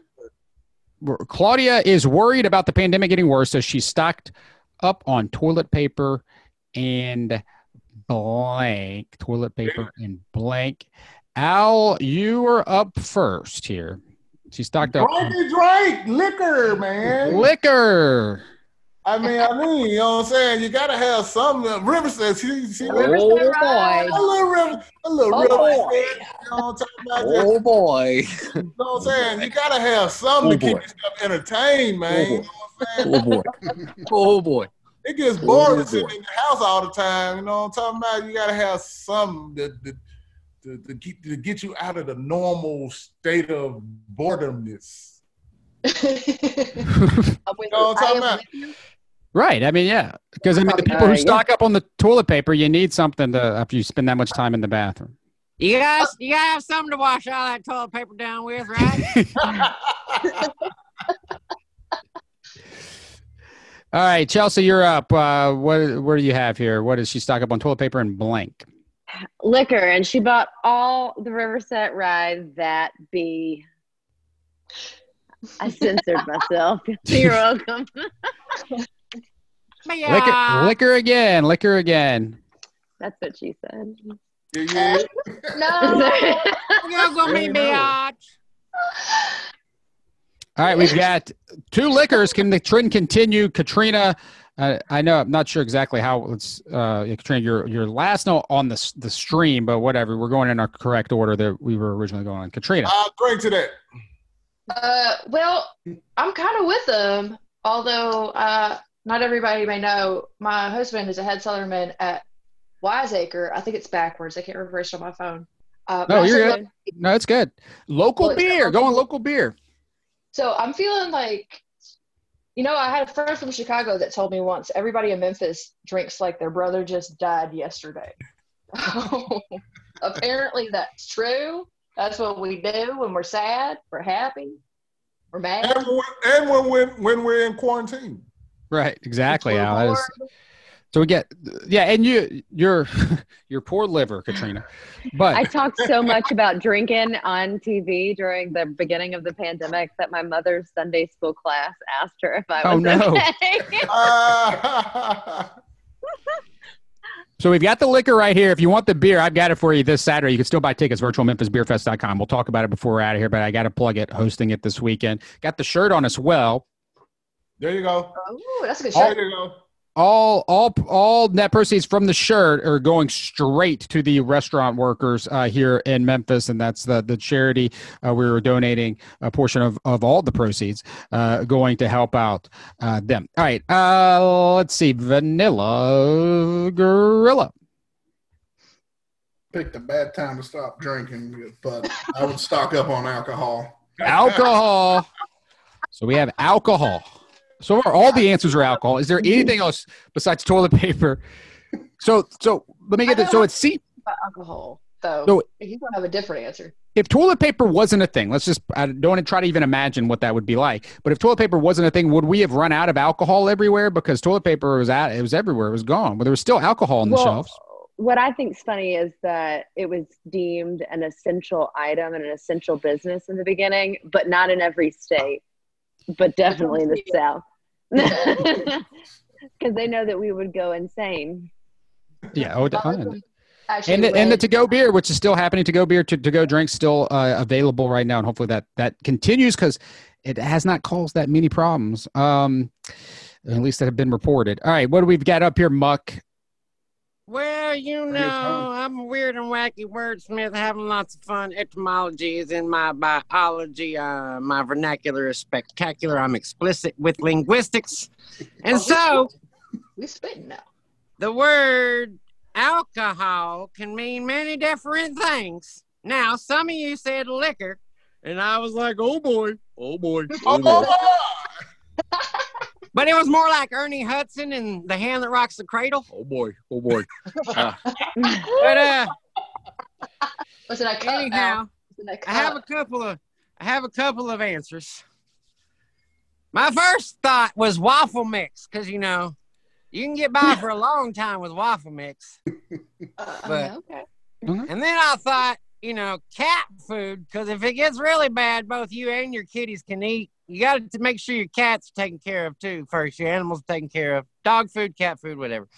uh, Claudia is worried about the pandemic getting worse, so she's stocked up on toilet paper and blank toilet paper and blank. Al, you are up first here. She stocked up on Drinky drink liquor, man. liquor. I mean, I mean, you know what I'm saying? You gotta have some. Uh, River says she, she Oh, River, boy. a little River, a little Oh, River. boy. said, You know what I'm talking about? Oh boy. You know what I'm saying? You gotta have something Oh, to keep boy. yourself entertained, man. Oh, You know what I'm saying? Oh boy. Oh boy. It gets boring Oh, sitting in the house all the time. You know what I'm talking about? You gotta have something that, that, to, to, get, to get you out of the normal state of boredomness. I'm with You know I'm you. I talking am about? with you. Right. I mean, yeah. Because I mean, the people who stock up on the toilet paper, you need something to after you spend that much time in the bathroom. You guys, you gotta have something to wash all that toilet paper down with, right? All right, Chelsea, you're up. Uh, what what do you have here? What does she stock up on toilet paper and blank? Liquor, and she bought all the Riverset Rye that be. I censored myself. You're welcome. Yeah. Liquor, liquor again, liquor again. That's what she said. Yeah, yeah. No. You're gonna be biatch. All right, we've got two liquors. Can the trend continue? Katrina, uh, I know I'm not sure exactly how it's uh, Katrina. Your your last note on the the stream, but whatever. We're going in our correct order that we were originally going on. Katrina. I'll drink to that. Uh, well, I'm kind of with them, although uh, not everybody may know. My husband is a head cellarman at Wiseacre. I think it's backwards. I can't refresh on my phone. Uh, No, you're said good. No, it's good. Local Well, beer. local- Going local beer. So I'm feeling like, you know, I had a friend from Chicago that told me once everybody in Memphis drinks like their brother just died yesterday. Apparently that's true. That's what we do when we're sad, we're happy, we're mad. And, when, and when, when, when we're in quarantine. Right. Exactly. we're Al. That is, bored. so we get yeah, and you your your poor liver, Katrina. But I talked so much about drinking on TV during the beginning of the pandemic that my mother's Sunday school class asked her if I was Oh, was no. okay. Uh, So we've got the liquor right here. If you want the beer, I've got it for you this Saturday. You can still buy tickets, virtualmemphisbeerfest.com. We'll talk about it before we're out of here, but I got to plug it, hosting it this weekend. Got the shirt on as well. there you go. Oh, that's a good There shirt. you go. All all all net proceeds from the shirt are going straight to the restaurant workers uh, here in Memphis, and that's the the charity uh, we were donating a portion of, of all the proceeds uh, going to help out uh, them. All right, uh, let's see, Vanella Gorilla. Picked a bad time to stop drinking, but I would stock up on alcohol. alcohol. So we have alcohol. So far, all the answers are alcohol. Is there anything else besides toilet paper? So, so let me get this. So it's see alcohol, though. So- he's gonna have a different answer. if toilet paper wasn't a thing. Let's just I don't want to try to even imagine what that would be like. But if toilet paper wasn't a thing, would we have run out of alcohol everywhere? Because toilet paper was at it was everywhere. It was gone. But there was still alcohol on the Well, shelves. what I think's funny is that it was deemed an essential item and an essential business in the beginning, but not in every state, but definitely in the South. Because they know that we would go insane. Yeah. Oh, My Actually, and the, and the to go beer, which is still happening, to go beer, to, to go drinks, still uh, available right now, and hopefully that that continues because it has not caused that many problems. Um, at least that have been reported. All right, what do we've got up here, Muck? Well, you know. I'm a weird and wacky wordsmith, having lots of fun. Etymology is in my biology. Uh, my vernacular is spectacular. I'm explicit with linguistics. And so, we spitting now. the word alcohol can mean many different things. Now, some of you said liquor, and I was like, oh boy, oh boy. Oh boy. But it was more like Ernie Hudson and the hand that rocks the cradle. Oh boy, oh boy. Uh, but uh, Was it a cup? anyhow, Al? Was it a I have a couple of I have a couple of answers. My first thought was waffle mix because you know you can get by for a long time with waffle mix, Uh, but- okay. and then I thought you know cat food because if it gets really bad, both you and your kitties can eat. You got to make sure your cats are taken care of too first. Your animals are taken care of. Dog food, cat food, whatever.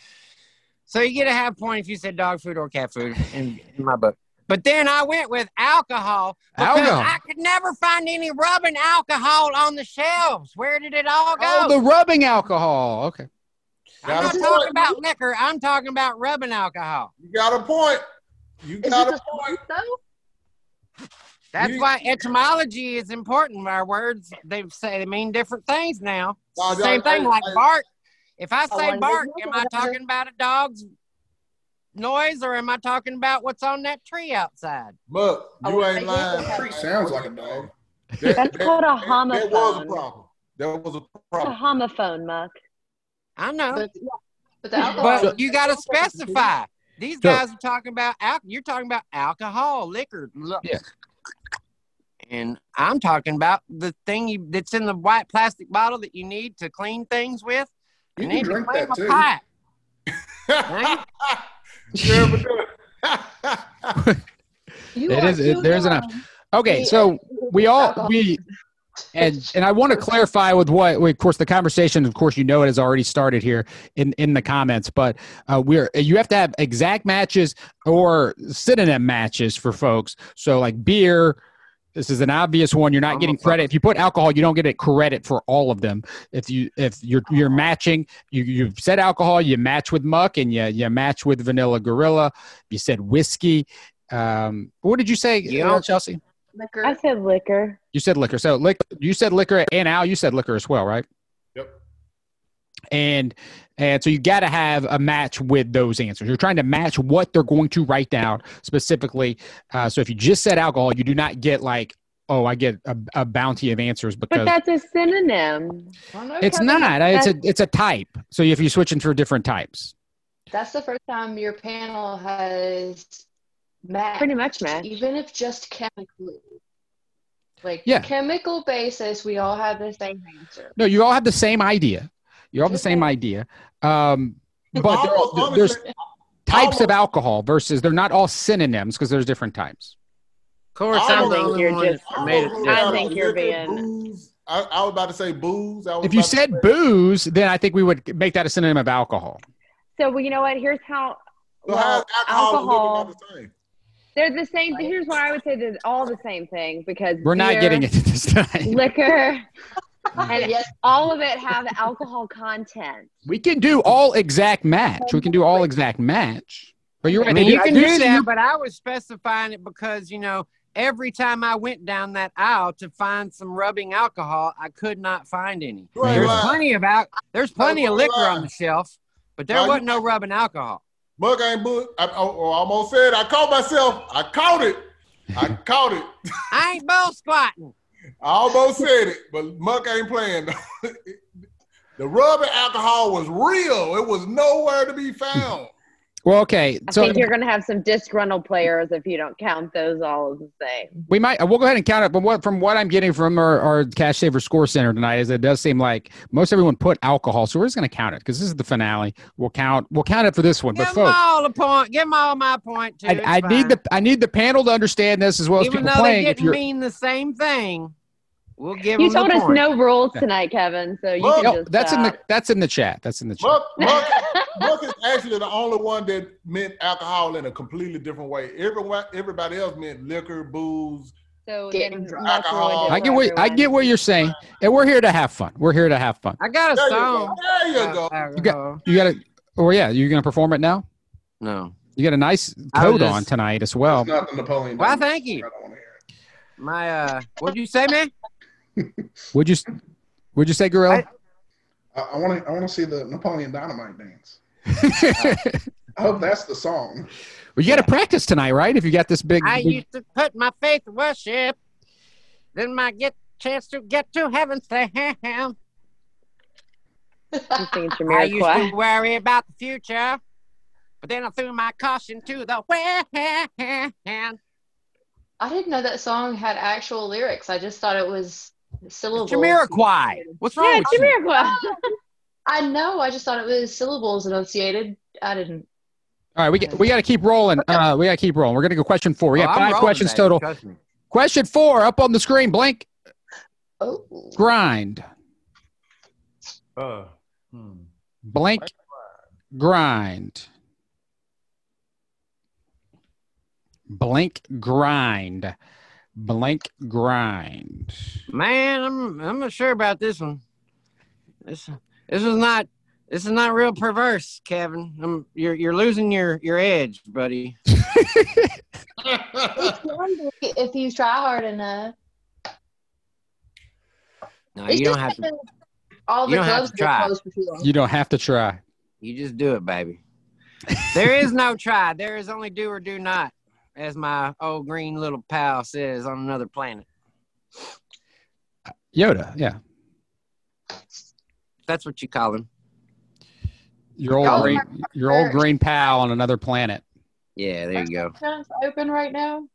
So you get a half point if you said dog food or cat food in, in my book. But then I went with alcohol because Alcohol. I could never find any rubbing alcohol on the shelves. Where did it all go? Oh, the rubbing alcohol. Okay. I'm not a talking about liquor. I'm talking about rubbing alcohol. You got a point. You got it a a point. though? That's You- why etymology is important. Our words they say they mean different things now. No, Same y'all- thing hey, like hey. bark. If I I say wanted to bark, am I talking about a dog's noise or am I talking about what's on that tree outside? Look, oh, you would ain't think lying. it Tree sounds like a dog. That- That's that- called a that- That was a problem. That was a It's a homophone, Muck. I know. But, but. But you got to specify. These guys are talking about al- you're talking about alcohol, liquor. Look. Yeah. And I'm talking about the thing you, that's in the white plastic bottle that you need to clean things with. You need can to drink clean that a too. pipe. Right? Yeah, but- You It are is- it- too there's an young. Okay, so we all we and and I want to clarify with what, of course, the conversation. Of course, you know it has already started here in in the comments, but uh, we're you have to have exact matches or synonym matches for folks. So like beer. This is an obvious one. You're not I'm getting credit if you put alcohol. You don't get it credit for all of them. If you if you're you're matching, you you've said alcohol, you match with muck, and you you match with Vanella Gorilla. You said whiskey. Um, what did you say, Yeah. uh, Chelsea? Liquor. I said liquor. You said liquor. So lick, you said liquor, and Al, you said liquor as well, right? Yep. And and so you got to have a match with those answers. You're trying to match what they're going to write down specifically. Uh, so if you just said alcohol, you do not get like, oh, I get a, a bounty of answers But because that's a synonym. I don't know, it's not. It's a it's a type. So if you're switching for different types, That's the first time your panel has matched. Pretty much match. Even if just chemically. Like Yeah. chemical basis, we all have the same answer. no, you all have the same idea. You all have the same idea. Um, but there are- Almost, there's honestly, types of alcohol versus they're not all synonyms because there's different types. Of course, I I'm the think only you're one just- I made it. I think you're being- I, I was about to say booze. I was If you said say- booze, then I think we would make that a synonym of alcohol. So well, you know what? Here's how. So Well, alcohol, alcohol. the? They're the same. Here's why I would say they're all the same thing because We're not getting into this tonight. liquor, and yes, all of it have alcohol content. We can do all exact match. We can do all exact match. But you're I mean, you can I do that, but I was specifying it because you know every time I went down that aisle to find some rubbing alcohol, I could not find any. You ain't There's lying. plenty of al- There's plenty of liquor lying. on the shelf, but there Now wasn't no rubbing alcohol. Mug ain't boo. I, I, I almost said I caught myself. I caught it. I caught it. I ain't bull squatting. I almost said it, but Muck ain't playing. though. the rubbing alcohol was real. It was nowhere to be found. well, okay. I So think you're going to have some disgruntled players if you don't count those all as the same. we might. Uh, we'll go ahead and count it. But what from what I'm getting from our, our Cash Saver Score Center tonight is it does seem like most everyone put alcohol. So we're just going to count it because this is the finale. We'll count. We'll count it for this one. Give But folks, all a point. Give them all my point too. I, I need the I need the panel to understand this as well as even people though they playing. Didn't you're mean the same thing. We'll give You him the told us point. no rules tonight, Kevin. So you Well, can just. that's in uh, the that's in the chat. That's in the chat. Muck, Muck, Muck is actually the only one that meant alcohol in a completely different way. Everyone, everybody else meant liquor, booze. So Getting then drunk. Muck ruined it I I get what I get what you're saying, and we're here to have fun. We're here to have fun. I got a There you go. song. There you go. Uh, You got- You got to, or yeah, you're gonna perform it now. no. You got a nice coat just- on tonight as well. It's not the Napoleon. Well, Dynamite. thank you. I don't want to hear it. My uh, what'd you say, man? Would you Would you say, Gorilla? I- I want to. I want to see the Napoleon Dynamite dance. I hope that's the song. well, you got to practice tonight, right? If you got this big, I big- used to put my faith in worship, then my get chance to get to heaven's land. I'm singing I used to worry about the future, but then I threw my caution to the wind. I didn't know that song had actual lyrics. I just thought it was syllables. Jamiroquai. What's wrong Yeah, with you? I know. I just thought it was syllables enunciated. I didn't. all right, we get, we got to keep rolling. Uh, we got to keep rolling. We're gonna go question four. We Oh, got I'm five questions baby, total. Question four up on the screen. Blank Oh, grind. Uh, hmm. Blank grind. Blank grind. Blank grind. Man, I'm I'm not sure about this one. This this is not this is not real perverse, Kevin. I'm, you're you're losing your your edge, buddy. it can if you try hard enough. No, It's you don't have to. because All you the don't have clubs to get try. closed for too long. You don't have to try. You just do it, baby. There is no try. There is only do or do not, as my old green little pal says on another planet. Yoda, yeah. That's what you call him. Your old green, my your old green pal on another planet. Yeah, there you go. Restaurants open right now.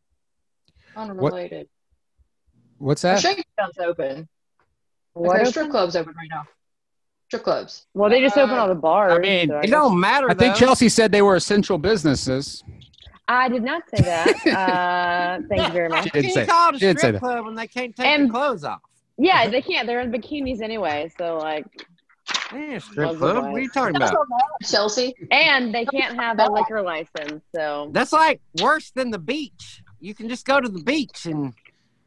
Unrelated. What's Our that? Shakedown's open. What our open? strip clubs open right now. Strip clubs. Well, they just open uh, all the bars. I mean, so It guess- don't matter. I think. Chelsea said they were essential businesses. I did not say that. uh, thank you very much. She How can didn't say. call it she didn't say strip that. club when they can't take And- their clothes off? Yeah, they can't. They're in bikinis anyway. So like, Yeah, strip club. What are you talking about? Chelsea. and they can't have a liquor license. So That's like worse than the beach. You can just go to the beach and,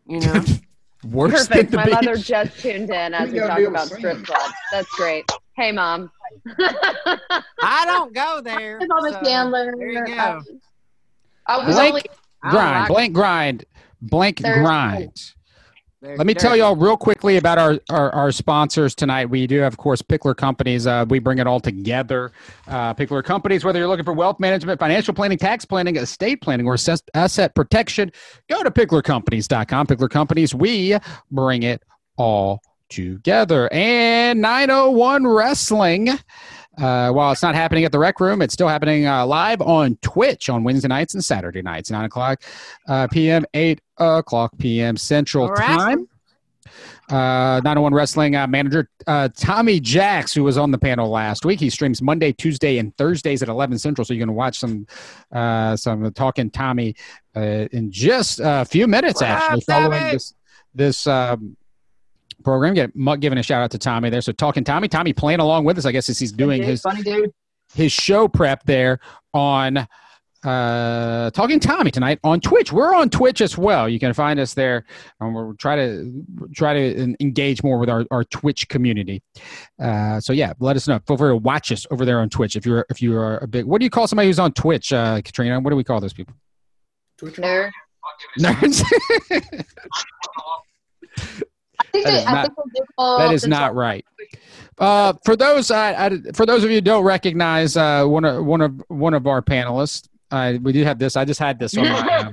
you know. Worse perfect. than My the mother just tuned in as You we talk be able to about strip clubs. That's great. Hey, mom. I don't go there. Thomas so Chandler. there you go. I, I was Blank only grind, like- blank grind, blank There's- grind. there- Let me there tell y'all real quickly about our, our, our sponsors tonight. We do have, of course, Pickler Companies. Uh, we bring it all together. Uh, Pickler Companies, whether you're looking for wealth management, financial planning, tax planning, estate planning, or asset protection, go to picklercompanies.com. Pickler Companies, we bring it all together. And 901 Wrestling. Uh, while it's not happening at the rec room, it's still happening uh, live on Twitch on Wednesday nights and Saturday nights, 9 o'clock uh, p.m., 8 o'clock p.m. Central right. Time. Uh, 901 Wrestling uh, manager uh, Tommy Jacks, who was on the panel last week, he streams Monday, Tuesday, and Thursdays at 11 Central. So you're going to watch some uh, some talking Tommy uh, in just a few minutes, actually, following this this um, program. Get Muck giving a shout out to Tommy there. So talking Tommy, Tommy playing along with us, I guess, as he's doing dude, his funny dude. his show prep there on uh talking tommy tonight on twitch we're on twitch as well you can find us there and we'll try to try to engage more with our, our twitch community uh so yeah let us know feel free to watch us over there on twitch if you're if you are a big what do you call somebody who's on twitch uh katrina what do we call those people Twitch Nerd. nerds I think That they, is I not- think they did call that is not right uh for those uh, I, for those of you who don't recognize uh one of one of one of our panelists uh, we do have this i just had this on my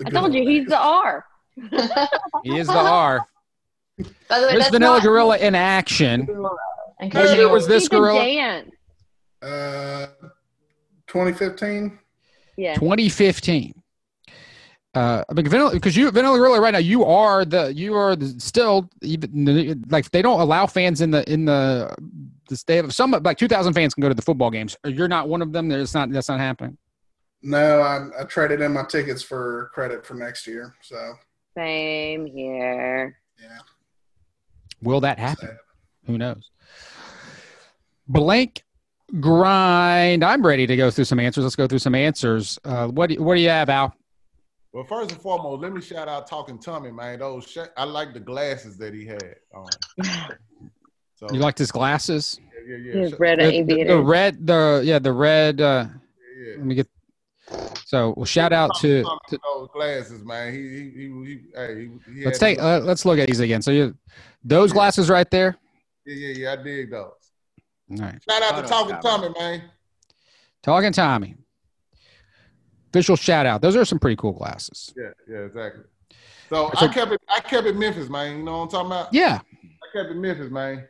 I good told you he's the R. he is the r By the way, There's that's Vanella not- Gorilla in action. In What year was this He's gorilla? Uh, 2015. Yeah. 2015. Uh, I mean, because you Vanella Gorilla right now, you are the you are the, still even like they don't allow fans in the in the the state of some like 2,000 fans can go to the football games. You're not one of them. There's not that's not happening. No, I, I traded in my tickets for credit for next year. So Same here. Yeah. Will that happen? Who knows? Blank grind. I'm ready to go through some answers. Let's go through some answers. Uh, what do, what do you have, Al? Well, first and foremost, let me shout out Talking Tommy, man. Those sh- I like the glasses that he had. on. so You liked his glasses? yeah, yeah, yeah. His red The, the- the red, the yeah, the red. Uh, yeah, yeah. let me get. So, well, shout out to. To those glasses, man. He he he, he, hey, he, he let's take. Uh, let's look at these again. So you, those glasses right there. yeah, yeah, yeah. I dig those. All right. Shout out to Talking. Tommy, man. Talking Tommy. Official shout out. Those are some pretty cool glasses. Yeah, yeah, exactly. So So- I kept it. I kept it Memphis, man. You know what I'm talking about? Yeah. I kept it Memphis, man.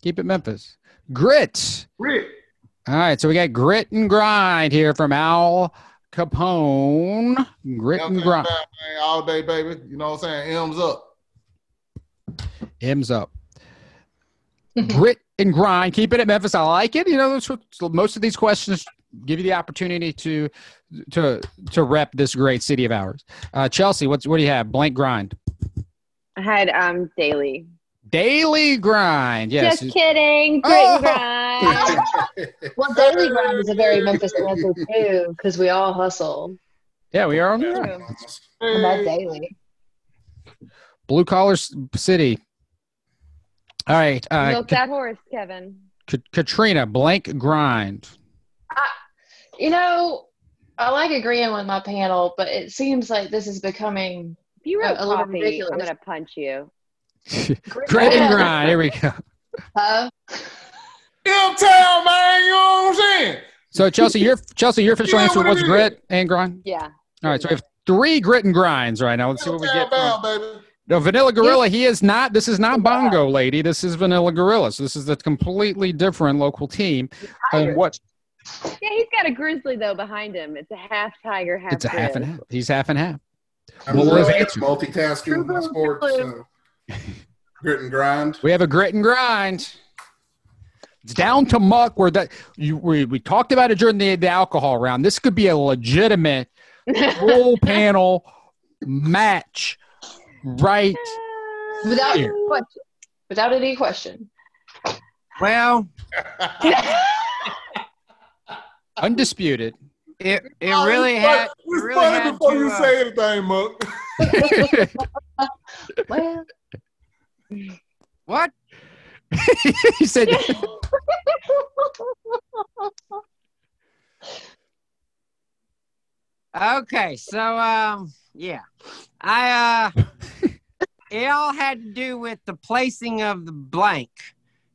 Keep it Memphis. Grit. Grit. All right, so we got grit and grind here from Al Kapone. Grit and grind. man, all day, baby. You know what I'm saying? M's up. M's up. grit and grind. Keep it at Memphis. I like it. You know, that's what- so most of these questions give you the opportunity to to to rep this great city of ours. Uh, Chelsea, what's what do you have? Blank grind. I had um daily. Daily grind. Yes. Just kidding. Grit Oh. grind. Well, daily grind is a very Memphis answer too, because we all hustle Yeah, we are on the True. grind. on that daily. Blue collar city. All right. Uh, Milk that horse, Kevin. Ka- Katrina, blank grind. You know, I like agreeing with my panel, but it seems like this is becoming If you wrote A- a little ridiculous. I'm gonna punch you. Grit and grind. Here we go. Huh? M-Town, man. You know what I'm saying? So Chelsea, your Chelsea, your official Yeah, answer was grit and grind. Yeah. All right, so we have three grit and grinds right now. Let's see what we get. bound, baby. no, Vanella Gorilla. He is not. This is not Bongo Lady. This is Vanella Gorilla. So this is a completely different local team. And what? Yeah, he's got a grizzly though behind him. It's a half tiger, half. It's a half and half. He's half and half. I'm What was really the good answer? multitasking with my sports. So. Grit and grind. We have a grit and grind. It's down to muck. Where that you we, we talked about it during the, the alcohol round. This could be a legitimate full panel match, right? Without Here. question. Without any question. Well, Undisputed. it it Oh, really it's had. funny- It's really funny had before to, you uh, say anything, Muck. Well, What? he said, Okay, so um, yeah, I uh, it all had to do with the placing of the blank.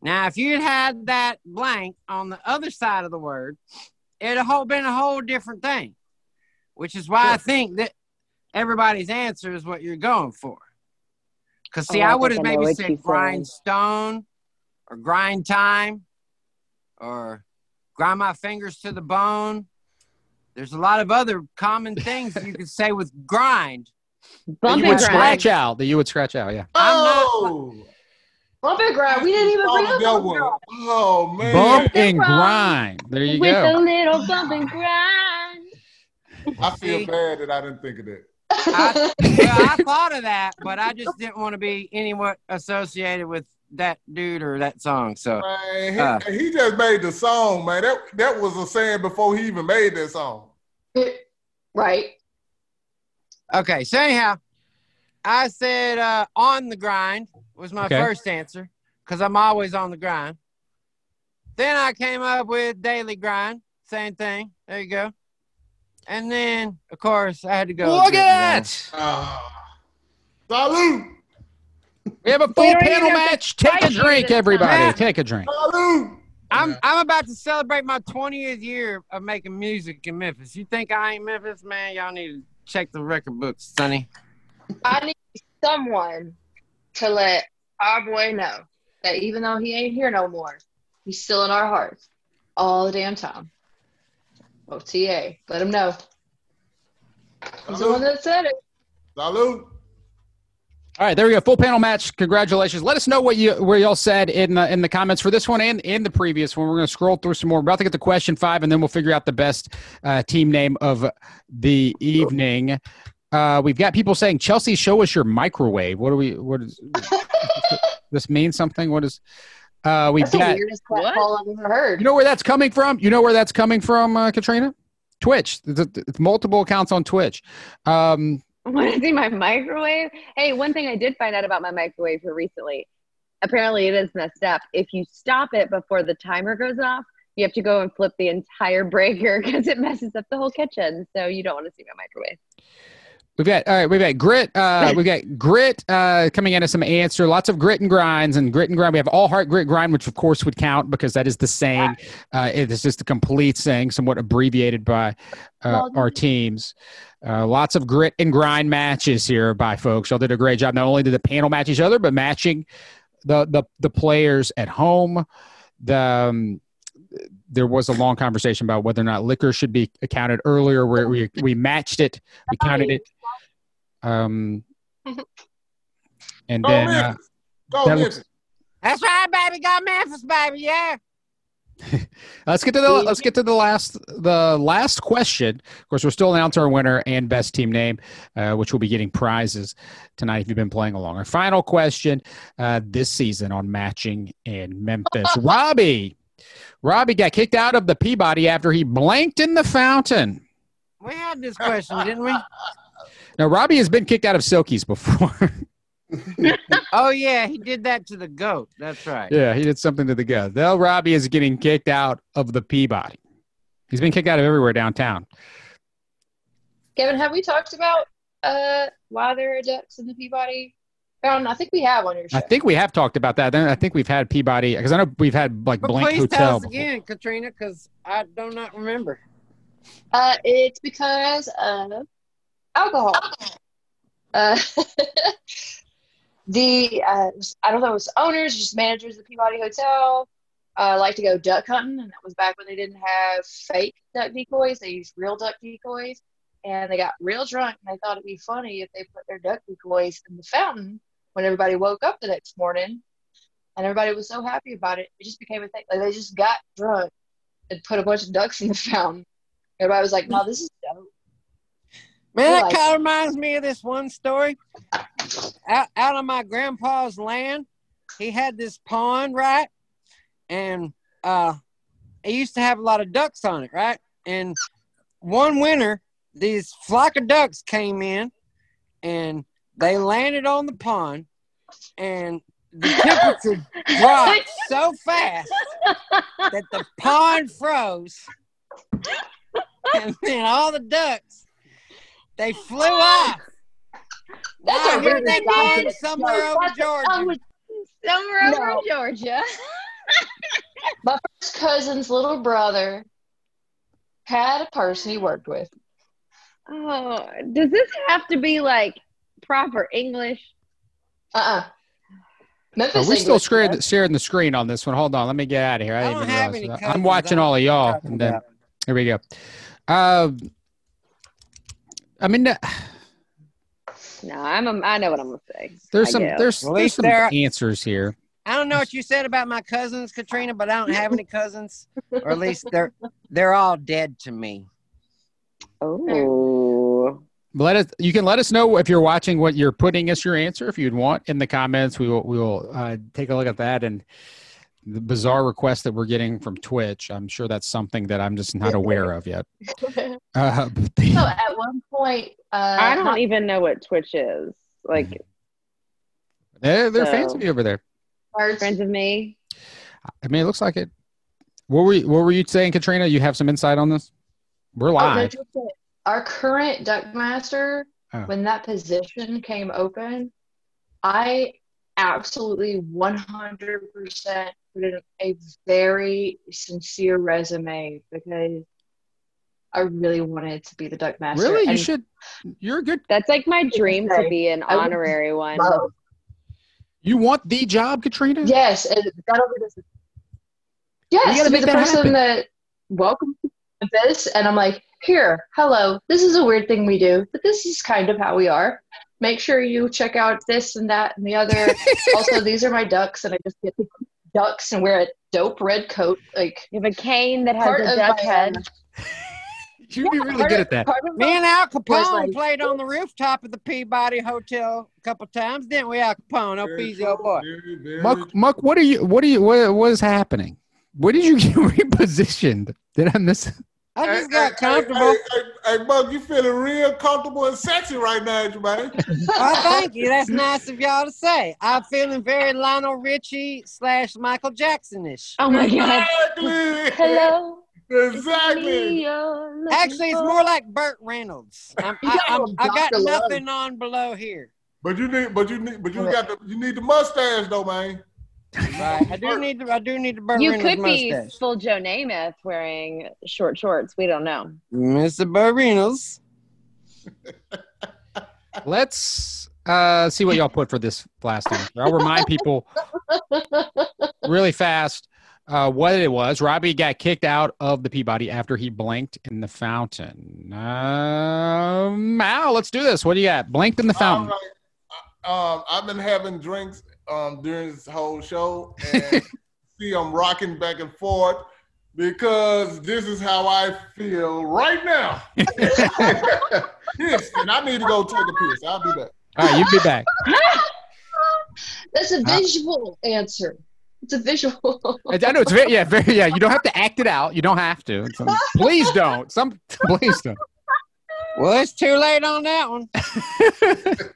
Now, if you'd had that blank on the other side of the word, it'd have whole been a whole different thing. Which is why I think that everybody's answer is what you're going for. Because see, Oh, I I would have think I know maybe said you said. grindstone or grind time or grind my fingers to the bone. There's a lot of other common things you could say with grind. that you would grind. scratch out. That you would scratch out. Yeah. I'm not- Oh, bump and grind. We didn't even bring oh, up that bump one. and grind. Oh man. Bump and Grind. grind. There you With go. With a little bump and grind. I feel bad that I didn't think of that. I, well, I thought of that, but I just didn't want to be anyone associated with that dude or that song. So Man, he, Uh. he just made the song, man. That that was a saying before he even made that song. right. okay, so anyhow, I said uh, on the grind was my Okay. first answer because I'm always on the grind. Then I came up with daily grind, same thing. There you go. And then, of course, I had to go. Look with at that. Ah. Salute! We have a full panel match. Take a drink, everybody. time. Take a drink. Salute! I'm I'm about to celebrate my 20th year of making music in Memphis. You think I ain't Memphis, man? Y'all need to check the record books, Sonny. I need someone to let our boy know that even though he ain't here no more, he's still in our hearts all the damn time. OTA, let him know. He's the one that said it. Salute! All right, there we go. Full panel match. Congratulations. Let us know what you where y'all said in the in the comments for this one and in the previous one. We're going to scroll through some more. We're about to get to question five, and then we'll figure out the best uh, team name of the evening. Uh, we've got people saying, Chelsea, show us your microwave. What do we, what is, this mean something? What is, uh, we've That's the got, weirdest What? call I've ever heard. you know where that's coming from? You know where that's coming from, uh, Katrina? Twitch. It's, it's multiple accounts on Twitch. Um, Want to see my microwave? Hey, one thing I did find out about my microwave here recently. Apparently, it is messed up. If you stop it before the timer goes off, you have to go and flip the entire breaker because it messes up the whole kitchen. So you don't want to see my microwave. We've got all right. We've got grit. Uh, we've got grit uh, coming in as some answer. Lots of grit and grinds and grit and grind. We have all heart grit grind, which of course would count because that is the saying. Uh, it is just a complete saying, somewhat abbreviated by uh, our teams. Uh, lots of grit and grind matches here by folks. Y'all did a great job. Not only did the panel match each other, but matching the the the players at home. The um, there was a long conversation about whether or not liquor should be accounted earlier. Where we we matched it, we counted it. Um, and Go then uh, Go that Memphis. That's right, baby. Got Memphis, baby. Yeah. let's get to the let's get to the last the last question. Of course, we're still announcing our winner and best team name, uh, which will be getting prizes tonight if you've been playing along. Our final question uh, this season on matching in Memphis. Robbie, Robbie got kicked out of the Peabody after he blanked in the fountain. We had this question, didn't we? Now, Robbie has been kicked out of Silkies before. Oh yeah, he did that to the goat. That's right. yeah, he did something to the gut. Now, Robbie is getting kicked out of the Peabody. He's been kicked out of everywhere downtown. Kevin, have we talked about uh, why there are ducks in the Peabody Fountain? I think we have on your show. I think we have talked about that. Then I think we've had Peabody because I know we've had like But Blank please Hotel. tell us before. again, Katrina, because I do not remember. Uh, it's because of alcohol. Uh, the uh, I don't know, it was owners, just managers of the Peabody Hotel, uh, like to go duck hunting, and that was back when they didn't have fake duck decoys; they used real duck decoys. And they got real drunk, and they thought it'd be funny if they put their duck decoys in the fountain when everybody woke up the next morning. And everybody was so happy about it, it just became a thing. Like they just got drunk and put a bunch of ducks in the fountain. Everybody was like, "No, this is dope." Man, that Like- kind of reminds me of this one story. Out, out on my grandpa's land, he had this pond, right? And uh, he used to have a lot of ducks on it, right? And one winter, these flock of ducks came in and they landed on the pond, and the temperature dropped so fast that the pond froze. And then all the ducks, they flew off. That's Now, a here really they dominant been somewhere joke. over Georgia. Was- Somewhere over No. in Georgia. My first cousin's little brother had a person he worked with. Oh, does this have to be like proper English? Uh-uh. Memphis Are we still English, sharing, yeah. sharing the screen on this one? Hold on, let me get out of here. I, I didn't don't even have realize any that. cousins. I'm watching all of y'all, and then talking here we go. Uh, I mean, uh, No, I'm. A, I know what I'm gonna say. there's I some guess. there's, At there's some there- answers here. I don't know what you said about my cousins, Katrina, but I don't have any cousins, or at least they're they're all dead to me. Oh, Let us. You can let us know if you're watching what you're putting as your answer. If you'd want in the comments, we will we will uh, take a look at that and the bizarre request that we're getting from Twitch. I'm sure that's something that I'm just not aware of yet. Uh, but the- So at one point, uh, I don't not- even know what Twitch is. Like they're they're fans of you over there. Birds. friends of me. I mean, it looks like it. What were you, what were you saying, Katrina? You have some insight on this? We're Oh, no, live. Our current duck master, Oh. when that position came open, I absolutely 100% put in a very sincere resume because I really wanted to be the duck master. really? You should. You're good. That's like my dream to be an honorary one. love- You want the job, Katrina? Yes, and that over this. You Yes, gotta to be the that person happen. that welcomes this, and I'm like, here, hello. This is a weird thing we do, but this is kind of how we are. Make sure you check out this and that and the other. also, these are my ducks, and I just get the ducks and wear a dope red coat. Like You have a cane that has a of duck head. uh, You'd be really good at that. Carbon Me and Al Kapone like- played on the rooftop of the Peabody Hotel a couple times, didn't we, Al Kapone? Oh, Very Peasy, old boy. very, very Muck, Muck, what are you? What are you? What, what is happening? Where did you get repositioned? Did I miss? I Hey, just got hey, comfortable. Hey, hey, hey, Muck, you feeling real comfortable and sexy right now, ain't you, man? Well, thank you. That's nice of y'all to say. I'm feeling very Lionel Richie slash Michael Jackson-ish. Oh my god. Exactly. Hello. Exactly. me Actually, it's more like Burt Reynolds. I'm, I, got I'm, a I got nothing on below here. But you need, but you need, but you got the, you need the mustache though, man. Right. I do need to. I do need the Burt You could be mustache. full Joe Namath wearing short shorts. We don't know. Mr. Burt Reynolds. Let's uh, see what y'all put for this last answer. I'll remind people really fast uh, what it was. Robbie got kicked out of the Peabody after he blinked in the fountain. Um, Al, let's do this. What do you got? Blinked in the fountain. right. Um, I've been having drinks um during this whole show, and see, I'm rocking back and forth because this is how I feel right now. Piss, and I need to go take a piss. I'll be back. All right, you be back. That's a visual answer. It's a visual. I I know it's very yeah, very yeah. You don't have to act it out. You don't have to. Some, please don't. Some please don't. Well, it's too late on that one.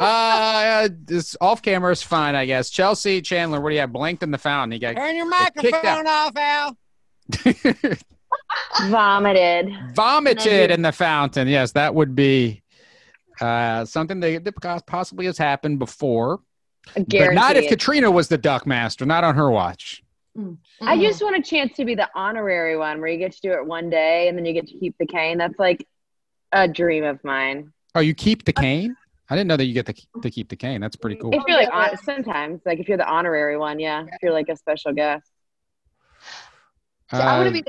Uh, this off camera is fine, I guess. Chelsea Chandler, what do you have? Blinked in the fountain. You got Turn your microphone off, Al. Vomited. vomited in the fountain. Yes, that would be uh, something that, that possibly has happened before, but not if Katrina was the duck master. Not on her watch. I Mhm. just want a chance to be the honorary one where you get to do it one day and then you get to keep the cane. That's like a dream of mine. Oh, you keep the cane? I didn't know that you get to, to keep the cane. That's pretty cool. If you're like on, sometimes, like if you're the honorary one, yeah. If you're like a special guest. So I want Uh, to be.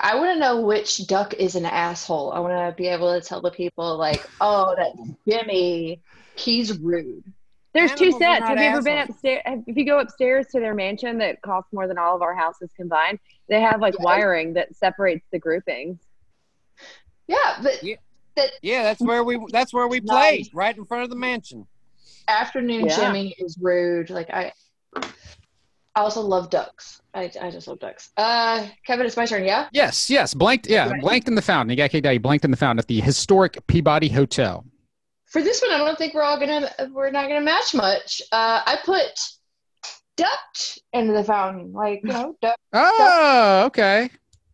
I want to know which duck is an asshole. I want to be able to tell the people like, oh, that Jimmy, he's rude. There's two sets. Have you ever been upstairs? If you go upstairs to their mansion that costs more than all of our houses combined, they have like Yes. wiring that separates the groupings. Yeah, but Yeah. That Yeah, that's where we. That's where we Nice. played, right in front of the mansion. afternoon Yeah. Jimmy is rude. Like I, I also love ducks. I, I just love ducks. Uh, Kevin, it's my turn. Yeah. Yes, yes. Blanked, yeah, Right. blanked in the fountain. You got kicked out. You blanked in the fountain at the historic Peabody Hotel. For this one, I don't think we're all gonna. We're not gonna match much. Uh, I put ducked into the fountain. Like you know, duck. Oh, okay.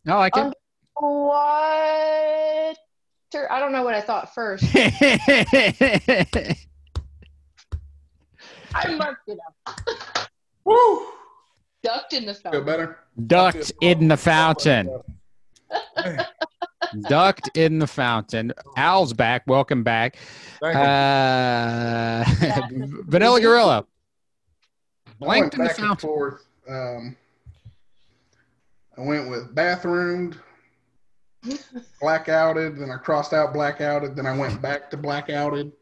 I like Um, What? I don't know what I thought first. I marked it up. Woo! Ducked in the fountain. Feel fountain. better? Ducked in the fountain. Man, Ducked in the fountain. Al's back. Welcome back. Uh, Vanella Gorilla. Blanked in the fountain. Um, I went with bathroomed, blackouted, then I crossed out blackouted, then I went back to blackouted.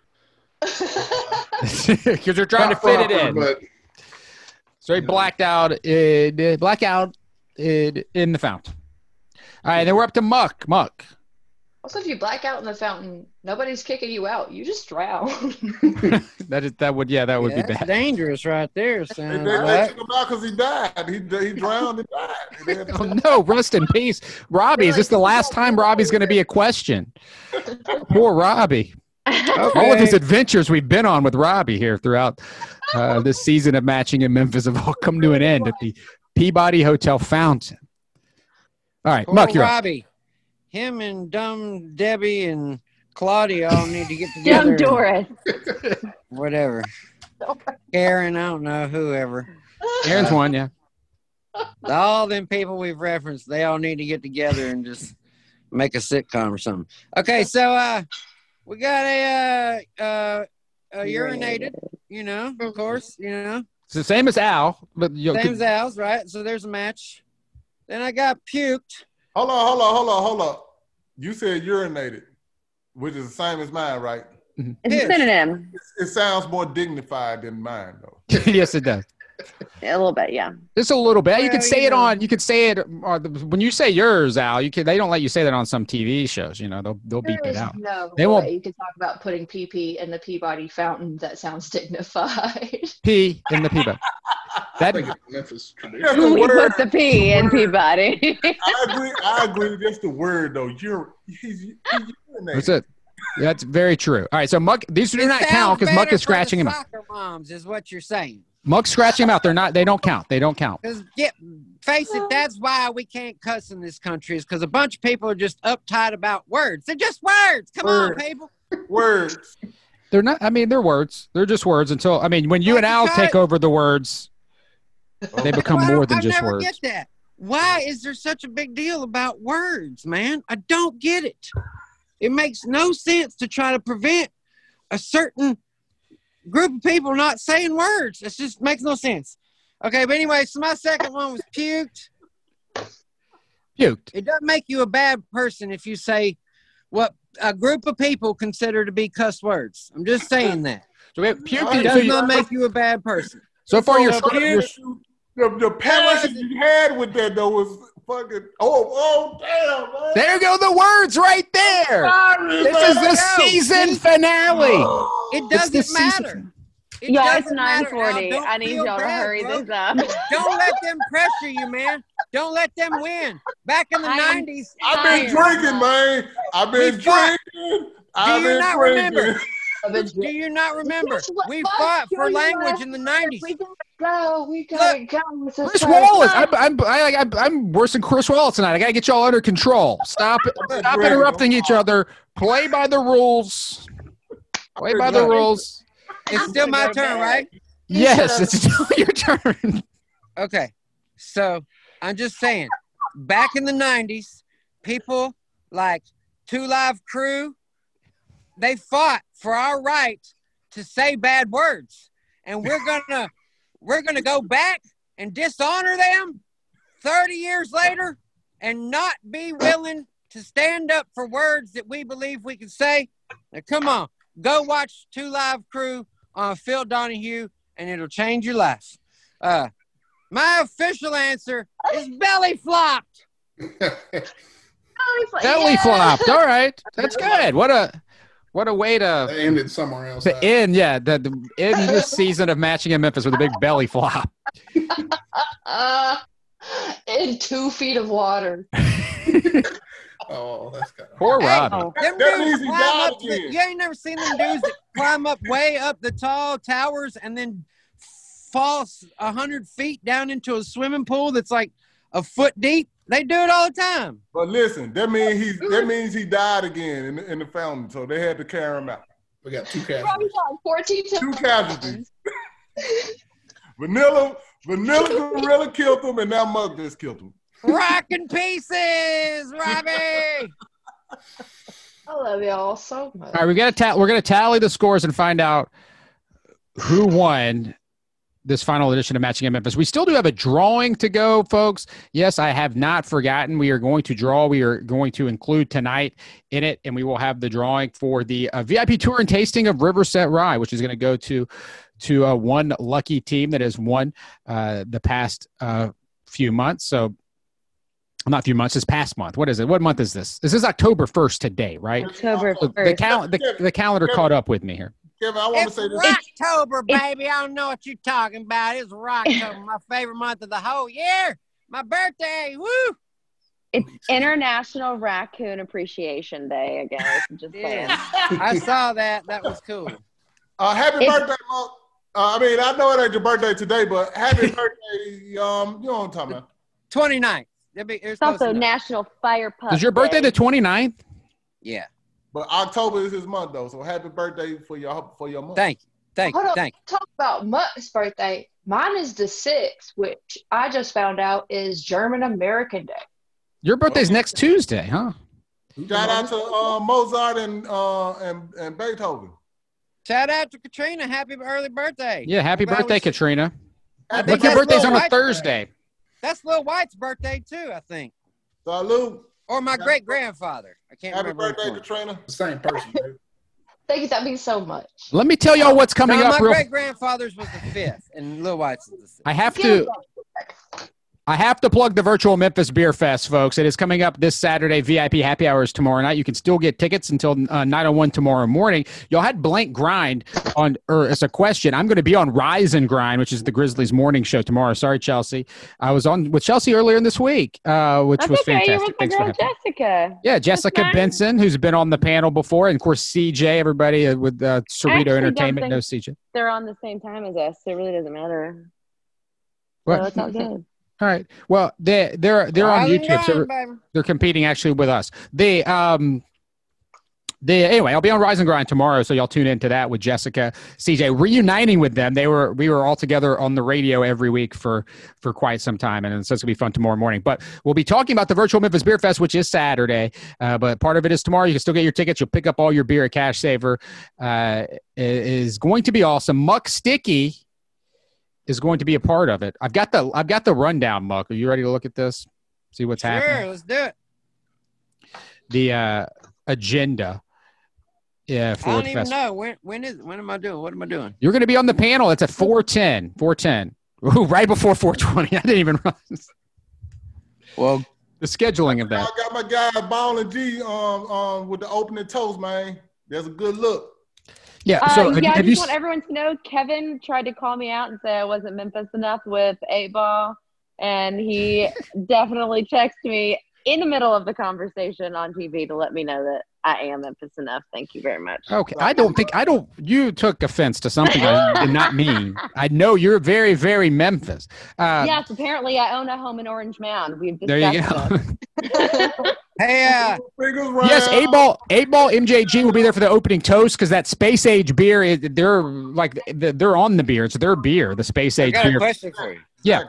Because you're trying to Not fit it in. But So he blacked out. In, blackout eh, eh, in, eh, in the fountain. All right, then we're up to Muck. Muck. Also, if you black out in the fountain, nobody's kicking you out. You just drown. That is that would yeah that would Yeah, be bad. dangerous right there. They, Sounds they, they took him out because he died. He, he drowned and died. They had Oh no, rest in peace, Robbie. Is this the last time Robbie's going to be a question? Poor Robbie. All of his adventures we've been on with Robbie here throughout uh, this season of matching in Memphis have all come to an end at the Peabody Hotel fountain. All right, Poor Muck, you're up. Robbie. Him and dumb Debbie and Claudia all need to get together. Dumb and Doris. Whatever. Karen, I don't know, whoever. Aaron's one, yeah. All them people we've referenced, they all need to get together and just make a sitcom or something. Okay, so uh we got a uh uh a urinated, you know, of course, you know. It's the same as Al, but you Same as Al's, right? So there's a match. Then I got puked. Hold on, hold on, hold on, hold on. You said urinated, which is the same as mine, right? Mm-hmm. It's Yes. a synonym. It sounds more dignified than mine, though. yes, it does. A little bit, yeah. Just a little bit. you Well, could say you it know. on. You could say it uh, the- when you say yours, Al. You can. They don't let you say that on some TV shows. You know, they'll they'll beep There it is out. no They won't- you can talk about putting PP in the Peabody fountain. That sounds dignified. P in the Peabody. That I think it's Memphis tradition. Just the We word. put the P in Peabody. I agree. I agree. Just the word though. You're he's, he's that's it. That's very true. All right, so Muck. These do not count because Muck is scratching him. out. Soccer moms is what you're saying. Muck's scratching them out. They're not. They don't count. They don't count. Because yeah, face it, that's why we can't cuss in this country. Is because a bunch of people are just uptight about words. They're just words. Come on, people. Words. They're not. I mean, they're words. They're just words. Until I mean, when you and you Al take over the words, they oh. become Well, more don't- than I just never words. get that. Why is there such a big deal about words, man? I don't get it. It makes no sense to try to prevent a certain group of people not saying words. It just makes no sense. Okay, but anyway, so my second one was puked. Puked. It doesn't make you a bad person if you say what a group of people consider to be cuss words. I'm just saying that. So we have puked. It does you- not make you a bad person. so far, you're, So, uh, you're the, the passion you had with that though was fucking. Oh, oh, damn, man. there go the words right there. Sorry, This man. is the season finale. Oh. It doesn't the season matter. It Y'all, it's doesn't matter, Al. 940. I need y'all to hurry bro. this up. Don't let them pressure you, man. Don't let them win. Back in the I 90s, I've been drinking, man. I've been We drinking. I've you been not drinking. remember? Do you not remember? We fought for language in the 90s. We gotta go. We gotta go. with Chris Wallace. I'm, I'm, I, I'm, I'm worse than Chris Wallace tonight. I got to get y'all under control. Stop. Stop interrupting each other. Play by the rules. Play by the rules. It's still my turn, right? Yes, it's still your turn. Okay. So I'm just saying, back in the 90s, people like Two Live Crew, they fought for our right to say bad words. And we're gonna we're gonna go back and dishonor them 30 years later and not be willing to stand up for words that we believe we can say. Now come on, go watch Two Live Crew on Phil Donahue and it'll change your life. Uh my official answer is belly flopped. Belly Yeah. flopped. All right, that's good. What a what a way to They ended somewhere else. to end. Yeah, the, the end this season of matching in Memphis with a big belly flop. Uh, in two feet of water. Oh, that's kind of Poor Hey, Robbie. Oh, Them That dudes means he climb died up the, you ain't never seen them dudes that climb up way up the tall towers and then fall a hundred feet down into a swimming pool that's like a foot deep. They do it all the time. But listen, that means he that means he died again in the, in the fountain, so they had to carry him out. We got two Robbie casualties. died 14 Two times. casualties. Vanella, Vanella Gorilla killed him, and now Muck just killed him. Rocking pieces, Robbie. I love y'all so much. All right, we got to ta- we're going to tally the scores and find out who won this final edition of Matching in Memphis. We still do have a drawing to go, folks. Yes, I have not forgotten. We are going to draw. We are going to include tonight in it, and we will have the drawing for the uh, VIP tour and tasting of Riverset Rye, which is going to go to to uh, one lucky team that has won uh, the past uh, few months. So. Not a few months. This past month. What is it? What month is this? This is October first today, right? October So the, 1st. cal- the, the calendar caught up with me here. Kevin, I want to It's say this. Rocktober, baby. I don't know what you're talking about. It's october my favorite month of the whole year. My birthday. Woo! It's International Raccoon Appreciation Day, I guess. I'm just saying. I saw that. That was cool. Uh, happy It's- birthday, Muck. Uh, I mean, I know it ain't your birthday today, but happy birthday. Um, you know what I'm talking about. 29th. It'd be, it was It's also enough. National Fire Pup Is your birthday Day. the 29th? Yeah. But October is his month though, so happy birthday for your for your month. Thank you. Thank Hold you. up. Thank Talk about Muck's birthday. Mine is the 6th, which I just found out is German American Day. Your birthday's next Tuesday, huh? Shout out to uh, Mozart and uh, and and Beethoven. Shout out to Katrina. Happy early birthday. Yeah, happy Glad birthday, we- Katrina. Happy But your birthday's on a White's Thursday. That's Lil Wyte's birthday too, I think. Salute. Or my great grandfather. I can't Happy remember. which birthday, one. Katrina. the same person. Dude. Thank you. That means so much. Let me tell y'all what's coming No, up. my Real, great grandfather's was the fifth, and Lil Wyte's is the sixth. I have to. I have to plug the virtual Memphis Beer Fest, folks. It is coming up this Saturday. VIP happy hours tomorrow night. You can still get tickets until uh, 901 tomorrow morning. Y'all had blank grind on, or as a question. I'm going to be on Rise and Grind, which is the Grizzlies morning show tomorrow. Sorry, Chelsea. I was on with Chelsea earlier in this week, uh, which That's was okay. fantastic. You're with Thanks for girl having me. Jessica. Yeah, Jessica nice. Benson, who's been on the panel before, and of course CJ, everybody uh, with uh, Cerrito Entertainment knows CJ. They're on the same time as us. So it really doesn't matter. What? So it's all good. All right. Well, they they're they're on YouTube, so they're competing actually with us. They um the anyway, I'll be on Rise and Grind tomorrow, so y'all tune into that with Jessica, CJ, reuniting with them. They were we were all together on the radio every week for for quite some time, and so it's gonna be fun tomorrow morning. But we'll be talking about the virtual Memphis Beer Fest, which is Saturday. Uh, but part of it is tomorrow. You can still get your tickets. You'll pick up all your beer at Cash Saver. Uh, it is going to be awesome. Muck Sticky is going to be a part of it. I've got the I've got the rundown, Muck. Are you ready to look at this? See what's happening Sure, let's do it. the uh, agenda. Yeah, for I don't even festival. know when. When is? When am I doing? What am I doing? You're going to be on the panel. It's at 410. 410. Right before 420. I didn't even realize Well, the scheduling of that. I got my guy Ball and G um um with the opening toast, man. That's a good look. Yeah. Uh, So have, yeah, I just want everyone to know Kevin tried to call me out and say I wasn't Memphis enough with eight ball, and he definitely texted me in the middle of the conversation on TV to let me know that I am Memphis enough. Thank you very much. Okay, I don't think I don't. You took offense to something I did not mean. I know you're very, very Memphis. Uh, yes, apparently I own a home in Orange Mound. We've there you go. this. hey, uh, yes, eight ball, eight ball, MJG will be there for the opening toast because that space age beer. is- They're like they're on the beer. It's their beer, the space I age got a beer. question for you. Yeah.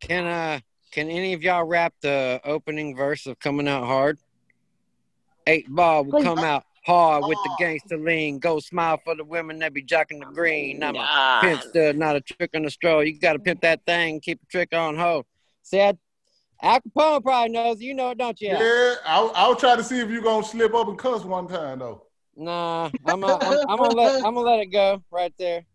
Can uh, can any of y'all rap the opening verse of "Coming Out Hard"? Eight ball will come out hard with the gangster lean. Go smile for the women that be jocking the green. I'm a pimp stud, not a trick on the stroll. You got to pimp that thing, keep a trick on hoe. See, I, Al Kapone probably knows. You know it, don't you? Al? Yeah, I'll, I'll try to see if you're gonna slip up and cuss one time though. Nah, I'm, uh, I'm, I'm gonna let I'm gonna let it go right there.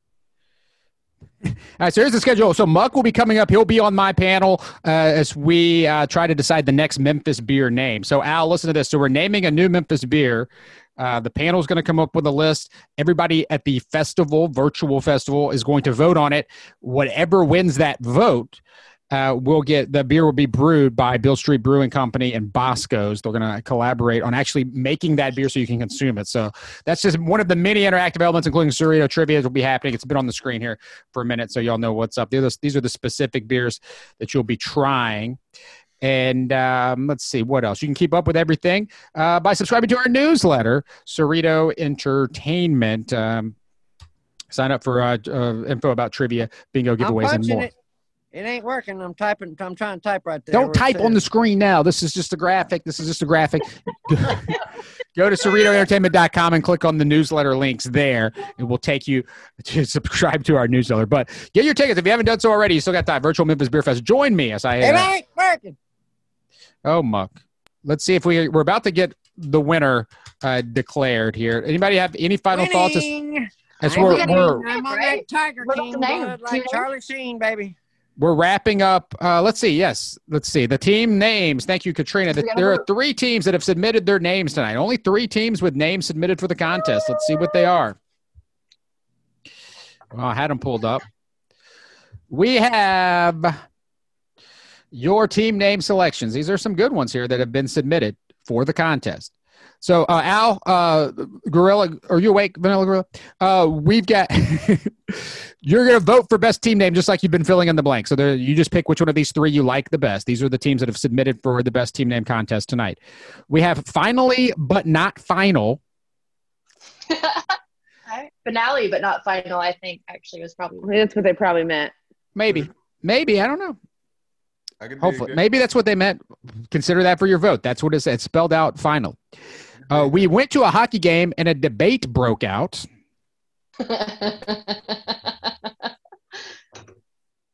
All right, so here's the schedule. So Muck will be coming up. He'll be on my panel uh, as we uh, try to decide the next Memphis beer name. So Al, listen to this. So we're naming a new Memphis beer. Uh, the panel's going to come up with a list. Everybody at the festival, virtual festival, is going to vote on it. Whatever wins that vote, uh, will get the beer will be brewed by Beale Street Brewing Company and Bosco's. They're going to collaborate on actually making that beer so you can consume it. So that's just one of the many interactive elements, including Cerrito trivia, will be happening. It's been on the screen here for a minute, so y'all know what's up. These are the, these are the specific beers that you'll be trying. And um, let's see what else. You can keep up with everything uh, by subscribing to our newsletter, Cerrito Entertainment. Um, sign up for uh, uh, info about trivia, bingo giveaways, and more. it. It ain't working. I'm typing. I'm trying to type right there. Don't type on the screen now. This is just a graphic. This is just a graphic. Go to CerritoEntertainment.com and click on the newsletter links there. It will take you to subscribe to our newsletter. But get your tickets if you haven't done so already. You still got time. Virtual Memphis Beer Fest. Join me as I. It Uh, ain't working. oh muck. Let's see if we we're about to get the winner uh, declared here. Anybody have any final thoughts? As, Winning. as I'm we're, we're I'm on that Tiger What's King the blood like? Charlie Sheen, baby. We're wrapping up. Uh, let's see. Yes, let's see the team names. Thank you, Katrina. The, there are three teams that have submitted their names tonight. Only three teams with names submitted for the contest. Let's see what they are. Well, I had them pulled up. We have your team name selections. These are some good ones here that have been submitted for the contest. So, uh, Al, uh, Gorilla, are you awake, Vanella Gorilla? Uh, we've got. you're going to vote for best team name, just like you've been filling in the blank. So, there, you just pick which one of these three you like the best. These are the teams that have submitted for the best team name contest tonight. We have finally, but not final. Finale, but not final. I think actually was probably. That's what they probably meant. Maybe, maybe I don't know. I Hopefully, maybe that's what they meant. Consider that for your vote. That's what it said. It's spelled out final. Uh, we went to a hockey game and a debate broke out.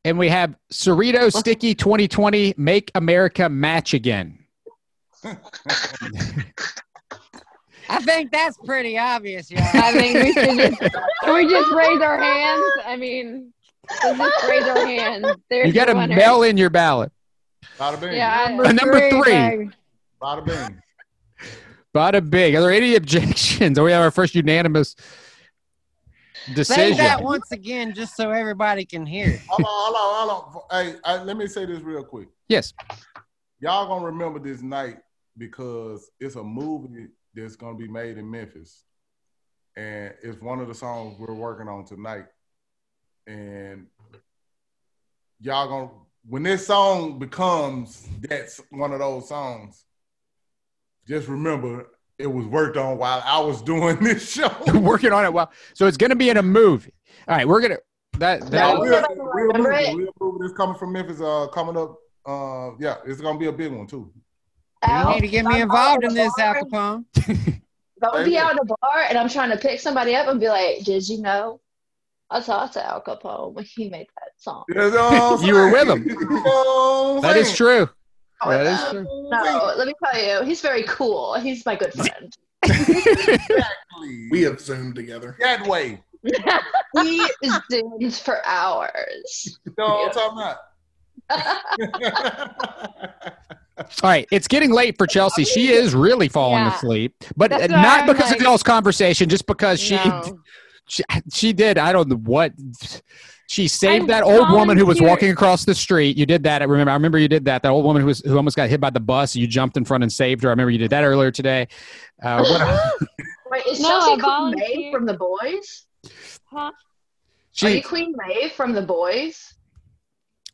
And we have Cerrito Sticky 2020 Make America Match Again. I think that's pretty obvious, y'all. I think we should just can we just raise our hands? I mean, let's just raise our hands. There's You got to mail in your ballot. Bada bing. Yeah, Uh, number three. baby. Bada bing. Bada big. Are there any objections? Or we have our first unanimous decision. Say that once again, just so everybody can hear. Hold on, hold on, hold on. Hey, I, let me say this real quick. Yes. Y'all gonna remember this night because it's a movie that's gonna be made in Memphis, and it's one of the songs we're working on tonight. And y'all gonna when this song becomes that's one of those songs, just remember it was worked on while I was doing this show. Working on it. while so it's going to be in a movie. All right. We're going to, that, that, No. real, real movie, real movie that's coming from Memphis, uh, coming up. Uh, yeah, it's gonna be a big one too. You need to get me involved in this, the bar. Al Kapone. If I would be out at a bar and I'm trying to pick somebody up and be like, "Did you know?" I talked to Al Kapone when he made that song. You, know You were with him. You know that is true. Oh, That is no. true. No, let me tell you, he's very cool. He's my good friend. We have zoomed together. that way. he zooms for hours. You know what I'm talking about? All right. It's getting late for Chelsea. She is really falling Yeah. asleep, but That's not why I'm because of y'all's conversation, just because she, No. she, she did. I don't know what. She saved I that old woman who was walking across the street. You did that. I remember. I remember you did that. That old woman who was who almost got hit by the bus. You jumped in front and saved her. I remember you did that earlier today. Uh, what, Wait, is No, Chelsea I Queen. Maeve from the boys? Huh? Are she you Queen Maeve from the boys?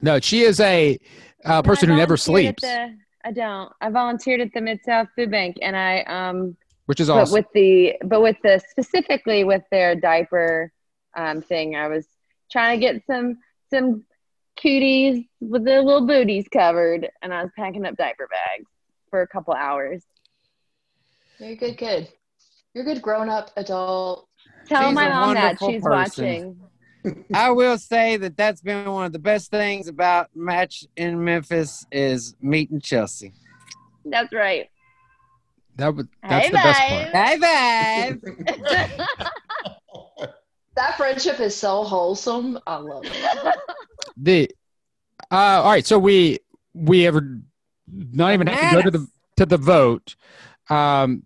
no, she is a uh, person who never sleeps, the- I don't. I volunteered at the Mid South Food Bank, and I um, which is but awesome. with the but with the specifically with their diaper um thing, I was trying to get some some cooties with their little booties covered, and I was packing up diaper bags for a couple hours. You're a good kid. You're a good grown up adult. Tell She's my mom that she's person. watching. I will say that that's been one of the best things about match in Memphis is meeting Chelsea. That's right. that would, that's Hey, the best part. Bye bye. That friendship is so wholesome. I love it. The uh, all right, so we we ever not even have to go to the to the vote. Um,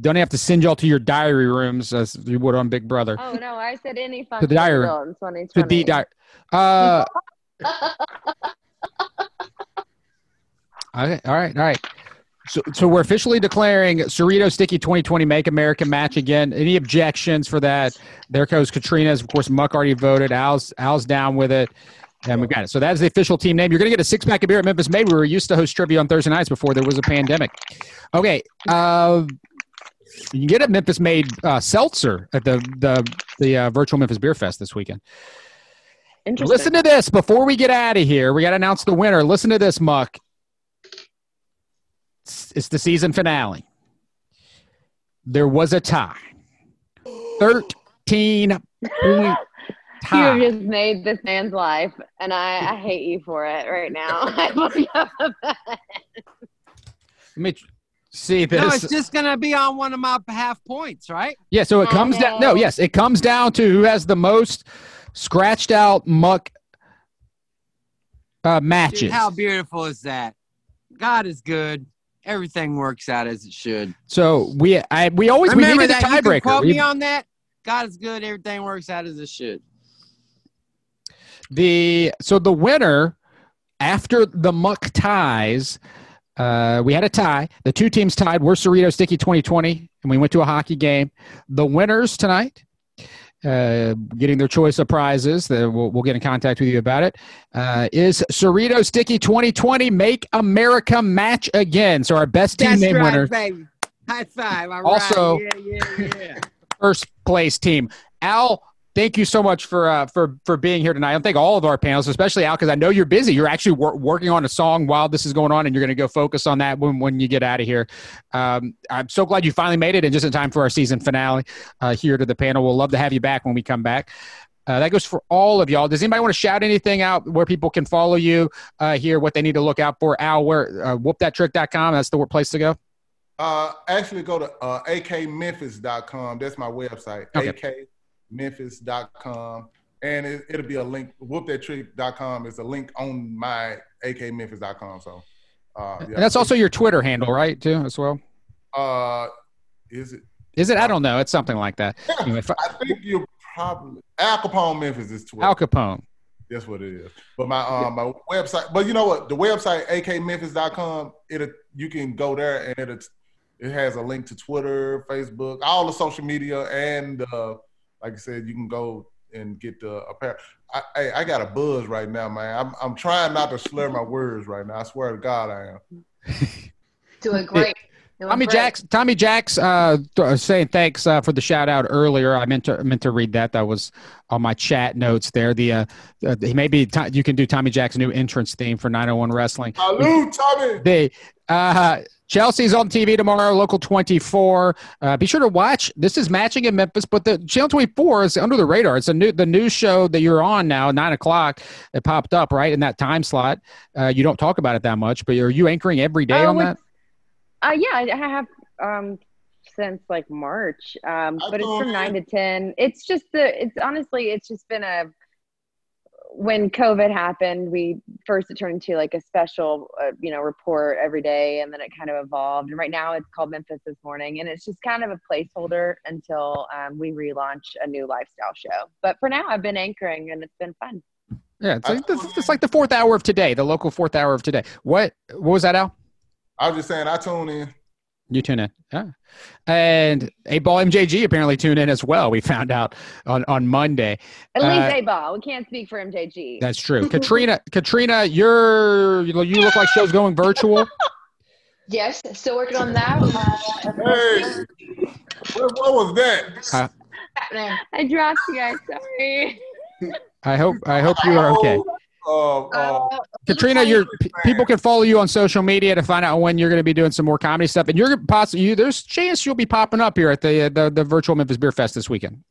don't have to send y'all to your diary rooms as you would on Big Brother. oh no, I said any fun To the diary. in 2020. to the di- uh, okay, all right, all right. So, so we're officially declaring Cerrito Sticky 2020 Make America match again. Any objections for that? There goes Katrina's. Of course, Muck already voted. Al's Al's down with it. And we got it. So that is the official team name. You're going to get a six pack of beer at Memphis Made. We were used to host trivia on Thursday nights before there was a pandemic. Okay. Uh, you can get a Memphis Made uh, seltzer at the the the uh, virtual Memphis Beer Fest this weekend. Interesting. Listen to this before we get out of here. We got to announce the winner. Listen to this, Muck. It's, it's the season finale. There was a tie. 13 point You tie. just made this man's life, and I, I hate you for it right now. I look up. Let me see this. No, it's just gonna be on one of my half points, right? yeah, so it comes down. No, yes, it comes down to who has the most scratched out Muck uh, matches. Dude, how beautiful is that? God is good. Everything works out as it should. So we I we always we Remember needed a that. You tiebreaker. quote We- me on that. God is good. Everything works out as it should. The so the winner after the muck ties, uh, we had a tie. The two teams tied. We're Cerrito Sticky 2020, and we went to a hockey game. The winners tonight, uh, getting their choice of prizes. That we'll, we'll get in contact with you about it. Uh, is Cerrito Sticky 2020 Make America Match Again? So our best team That's name right, winner, baby. High five. All right. Also- yeah, yeah, yeah. first place team. Al, thank you so much for uh, for for being here tonight. I thank all of our panelists, especially Al, because I know you're busy. You're actually wor- working on a song while this is going on, and you're going to go focus on that when when you get out of here. Um, I'm so glad you finally made it, and just in time for our season finale uh, here to the panel. We'll love to have you back when we come back. Uh, that goes for all of y'all. Does anybody want to shout anything out where people can follow you uh, here, what they need to look out for? Al, where uh, whoopthattrick.com. That's the place to go. Uh, actually, go to uh, akmemphis.com. That's my website. Okay. akmemphis.com. And it, it'll be a link. Whoopthattrick.com is a link on my akmemphis.com. So, uh, And that's also your Twitter handle, right? Too as well. Uh, is it? Is it? I don't know. It's something like that. Anyway, I- I think you probably Al Kapone Memphis is Twitter. Al Kapone. That's what it is. But my um my website, but you know what? The website akmemphis.com, it you can go there and it it has a link to Twitter, Facebook, all the social media, and uh, like I said, you can go and get the apparel. I, I I got a buzz right now, man. I'm I'm trying not to slur my words right now. I swear to God, I am. Doing great. Doing Tommy great. Jacks, Tommy Jacks, uh, th- saying thanks uh, for the shout out earlier. I meant to meant to read that. That was on my chat notes there. The uh, uh maybe t- you can do Tommy Jack's new entrance theme for 901 Wrestling. Salute, Tommy. They uh, Chelsea's on TV tomorrow, local 24. Uh, be sure to watch. This is matching in Memphis, but the channel 24 is under the radar. It's a new the news show that you're on now, nine o'clock. It popped up right in that time slot. Uh, you don't talk about it that much, but are you anchoring every day Oh, on that? it's- Uh, yeah, I I have um, since like March, um, but it's from nine to ten. It's just the. It's honestly, it's just been a. When COVID happened, we first it turned into like a special, uh, you know, report every day, and then it kind of evolved. And right now, it's called Memphis this morning, and it's just kind of a placeholder until um, we relaunch a new lifestyle show. But for now, I've been anchoring, and it's been fun. Yeah, it's like, the, it's like the fourth hour of today, the local fourth hour of today. What what was that, Al? I was just saying, I tune in. You tune in, yeah. And A Ball MJG apparently tuned in as well. We found out on on Monday. At Uh, least A ball. We can't speak for MJG. That's true. Katrina, Katrina, you're you look like show's going virtual. Yes, still working on that. Uh, Hey, what, what was that? Uh. I dropped you guys. Sorry. I hope I hope you are okay. Uh, uh, Uh, Katrina, you're p- people can follow you on social media to find out when you're going to be doing some more comedy stuff, and you're possibly you, there's a chance you'll be popping up here at the the, the virtual Memphis Beer Fest this weekend.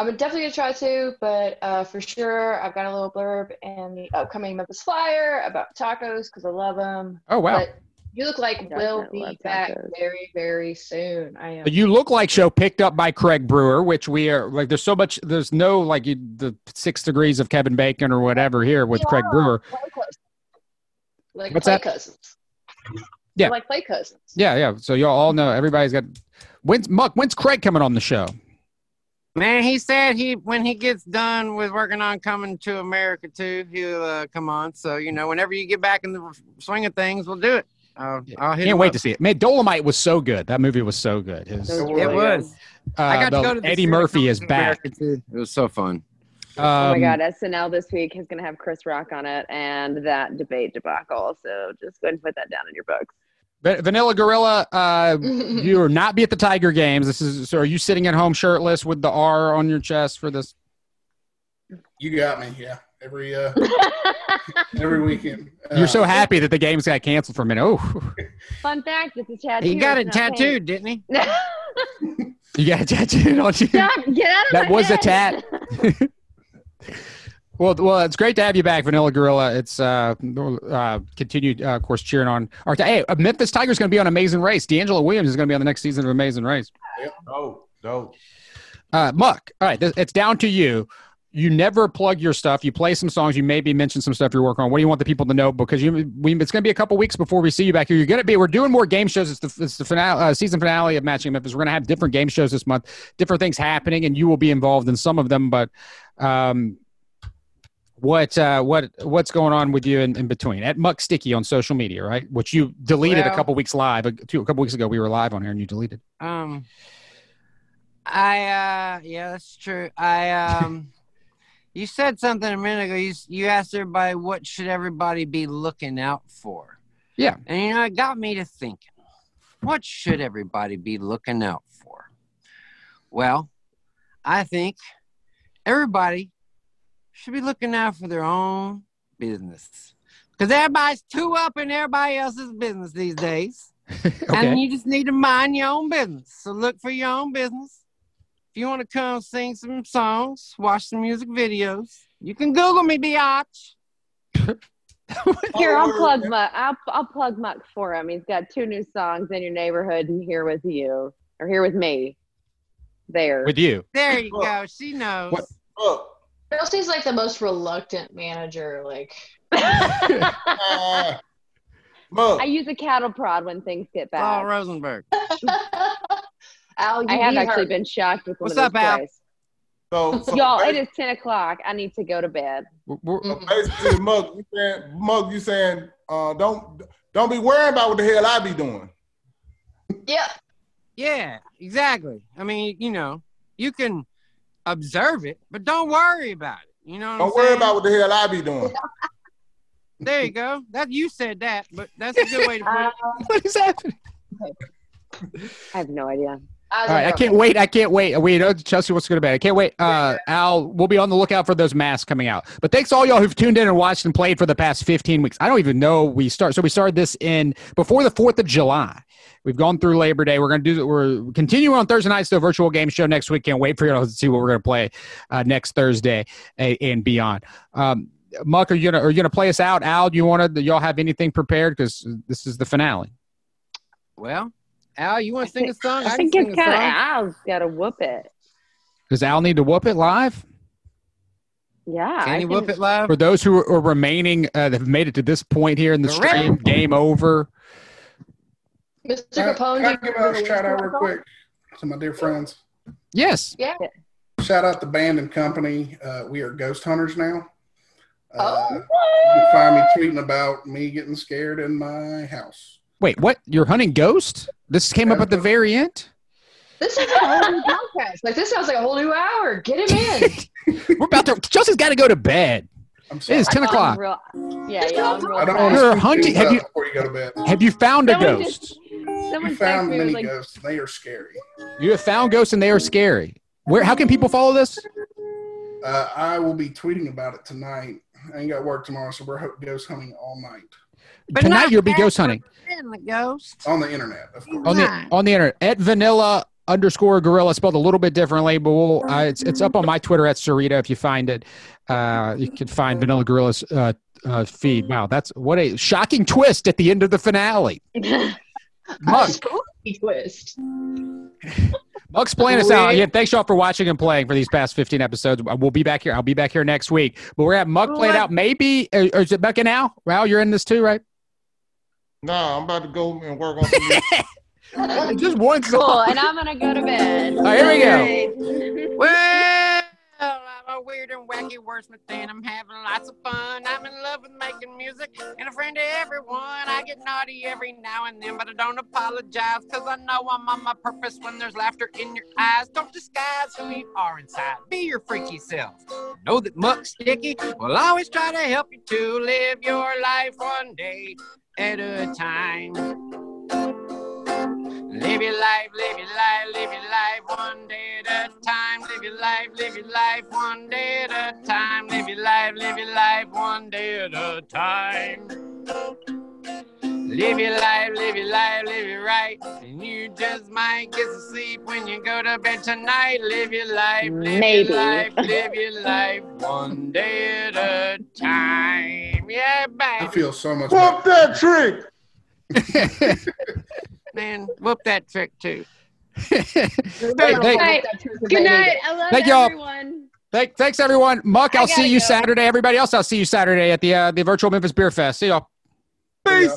I'm definitely gonna try to, but uh, for sure, I've got a little blurb in the upcoming Memphis Flyer about tacos because I love them. Oh wow! But you look like we'll be back tacos. very, very soon. I am. But you look like show picked up by Craig Brewer, which we are like. There's so much. There's no like you, the six degrees of Kevin Bacon or whatever here with Craig Brewer. Like What's play that? cousins. Yeah. They're like play cousins. Yeah, yeah. So y'all all know everybody's got. When's Muck? When's Craig coming on the show? Man, he said he when he gets done with working on coming to America too, he'll uh, come on. So you know, whenever you get back in the swing of things, we'll do it. Uh, I'll hit Can't wait up. to see it. Man, Dolomite was so good. That movie was so good. His, It uh, It was. I got to go to the Eddie Murphy is back. It was so fun. oh my Um, God, SNL this week is going to have Chris Rock on it and that debate debacle. So just go ahead and put that down in your books. Vanella Gorilla, uh, you will not be at the Tiger games. This is so. Are you sitting at home shirtless with the R on your chest for this? You got me. Yeah, every uh, every weekend. Uh, You're so happy that the games got canceled for a minute. Oh, Fun fact: it's a tattoo. He got it it's not tattooed, didn't he? you got a tattoo on you. Stop! Get out of That my was a tat. Well, well, it's great to have you back, Vanella Gorilla. It's uh, uh continued, uh, of course, cheering on our. Hey, uh, Memphis Tigers going to be on Amazing Race. DeAngelo Williams is going to be on the next season of Amazing Race. dope, no. Uh, Muck, all right, th- it's down to you. You never plug your stuff. You play some songs. You maybe mention some stuff you're working on. What do you want the people to know? Because you, we, it's going to be a couple weeks before we see you back here. You're going to be. We're doing more game shows. It's the, it's the finale, uh, season finale of Matching Memphis. We're going to have different game shows this month, different things happening, and you will be involved in some of them. But um, what uh, what what's going on with you in, in between at Muck Sticky on social media, right? Which you deleted a couple weeks live. A, two, a couple weeks ago, we were live on here, and you deleted. Um, I uh, yeah, that's true. I um, you said something a minute ago. You you asked everybody what should everybody be looking out for. Yeah. and you know it got me to thinking. What should everybody be looking out for? Well, I think everybody should be looking out for their own business because everybody's too up in everybody else's business these days. okay. And you just need to mind your own business. So look for your own business. If you want to come sing some songs, watch some music videos, you can Google me, biatch. Here, I'll plug. Muck. I'll I'll plug Muck for him. He's got two new songs in your neighborhood and here with you or here with me. There. With you. There you go. She knows. What- Look, Chelsea's like the most reluctant manager. Like, uh, I use a cattle prod when things get bad. Paul. Rosenberg. Al, you I have actually her. been shocked with one What's of up, those Al? guys. so, so Y'all, it is ten o'clock. I need to go to bed. We're- we're- basically, Muck, you saying, Muck, you saying, uh, don't don't be worrying about what the hell I be doing. Yeah. Yeah, exactly. I mean, you know, you can observe it, but don't worry about it. You know what Don't I'm worry saying? about what the hell I be doing. There you go. That you said that, but that's a good way to put Uh, it. what is happening? I have no idea. I All right, I can't wait. I can't wait. We know Chelsea wants to go to bed. I can't wait. Uh, Al, we'll be on the lookout for those masks coming out. But thanks to all y'all who've tuned in and watched and played for the past 15 weeks. I don't even know we start. So we started this in before the 4th of July. We've gone through Labor Day. We're going to do. We're continuing on Thursday nights. The virtual game show next week. Can't wait for y'all to see what we're going to play uh, next Thursday and, and beyond. Um, Muck, are you gonna are you gonna play us out? Al, do you want to? Y'all have anything prepared? Because this is the finale. Well, Al, you want to sing a song? I can think it's kind of. Al's got to whoop it. Does Al need to whoop it live? Yeah. Can I you whoop can- it live? For those who are remaining, uh, that have made it to this point here in the Correct. stream, game over. Mr. Can I- Kapone, can I give out a shout out real quick to my dear friends? Yes. Yeah. Shout out the band and company. Uh, we are ghost hunters now. Uh, Oh, you can find me tweeting about me getting scared in my house. Wait, what? You're hunting ghost? This came up at the very end. This is a whole new podcast. Like this sounds like a whole new hour. Get him in. We're about to. Chelsea's got to go to bed. I'm It sorry. is ten I'm o'clock. real- yeah, yeah. I'm real I don't want You're to hunting- have you- before you go to bed. Have you found a ghost? just- You Someone found me many like, ghosts. They are scary. You have found ghosts and they are scary. Where? How can people follow this? Uh, I will be tweeting about it tonight. I ain't got work tomorrow, so we're ho- ghost hunting all night But Tonight you'll be ghost hunting the ghost. on the internet, of course. on the on the internet at vanilla underscore gorilla spelled a little bit differently, but we'll, uh, it's it's up on my Twitter at Cerrito if you find it. Uh, you can find Vanella Gorilla's uh, uh, feed. Wow, that's what a shocking twist at the end of the finale. Muck, twist. Muck's playing us out. Yeah, thanks y'all for watching and playing for these past 15 episodes. We'll be back here. I'll be back here next week. But we're at Muck playing out. Maybe, uh, or is it Muck and Al? Al, you're in this too, right? No, I'm about to go and work on some music. Just one cool. song. And I'm gonna go to bed. All right, here we go. Well, I'm a weird and wacky wordsmith, and I'm having lots of fun. I'm in love with making music and a friend to everyone. I get naughty every now and then, but I don't apologize because I know I'm on my purpose when there's laughter in your eyes. Don't disguise who you are inside. Be your freaky self. Know that muck's sticky. We'll always try to help you to live your life one day at a time. Live your life, live your life, live your life one day at a time. Live your life, live your life one day at a time. Live your life, live your life one day at a time. Live your life, live your life, live it right. And you just might get some sleep when you go to bed tonight. Live your life, live Maybe. your life, live your life one day at a time. Yeah, I feel so much Whoop better. that trick. Man, whoop that trick too. Hey, thank- night. Good night. I love Thank y'all. everyone. Thank, thanks everyone. Muck, I I'll see you go. Saturday. Everybody else, I'll see you Saturday at the uh, the virtual Memphis Beer Fest. See y'all. Peace.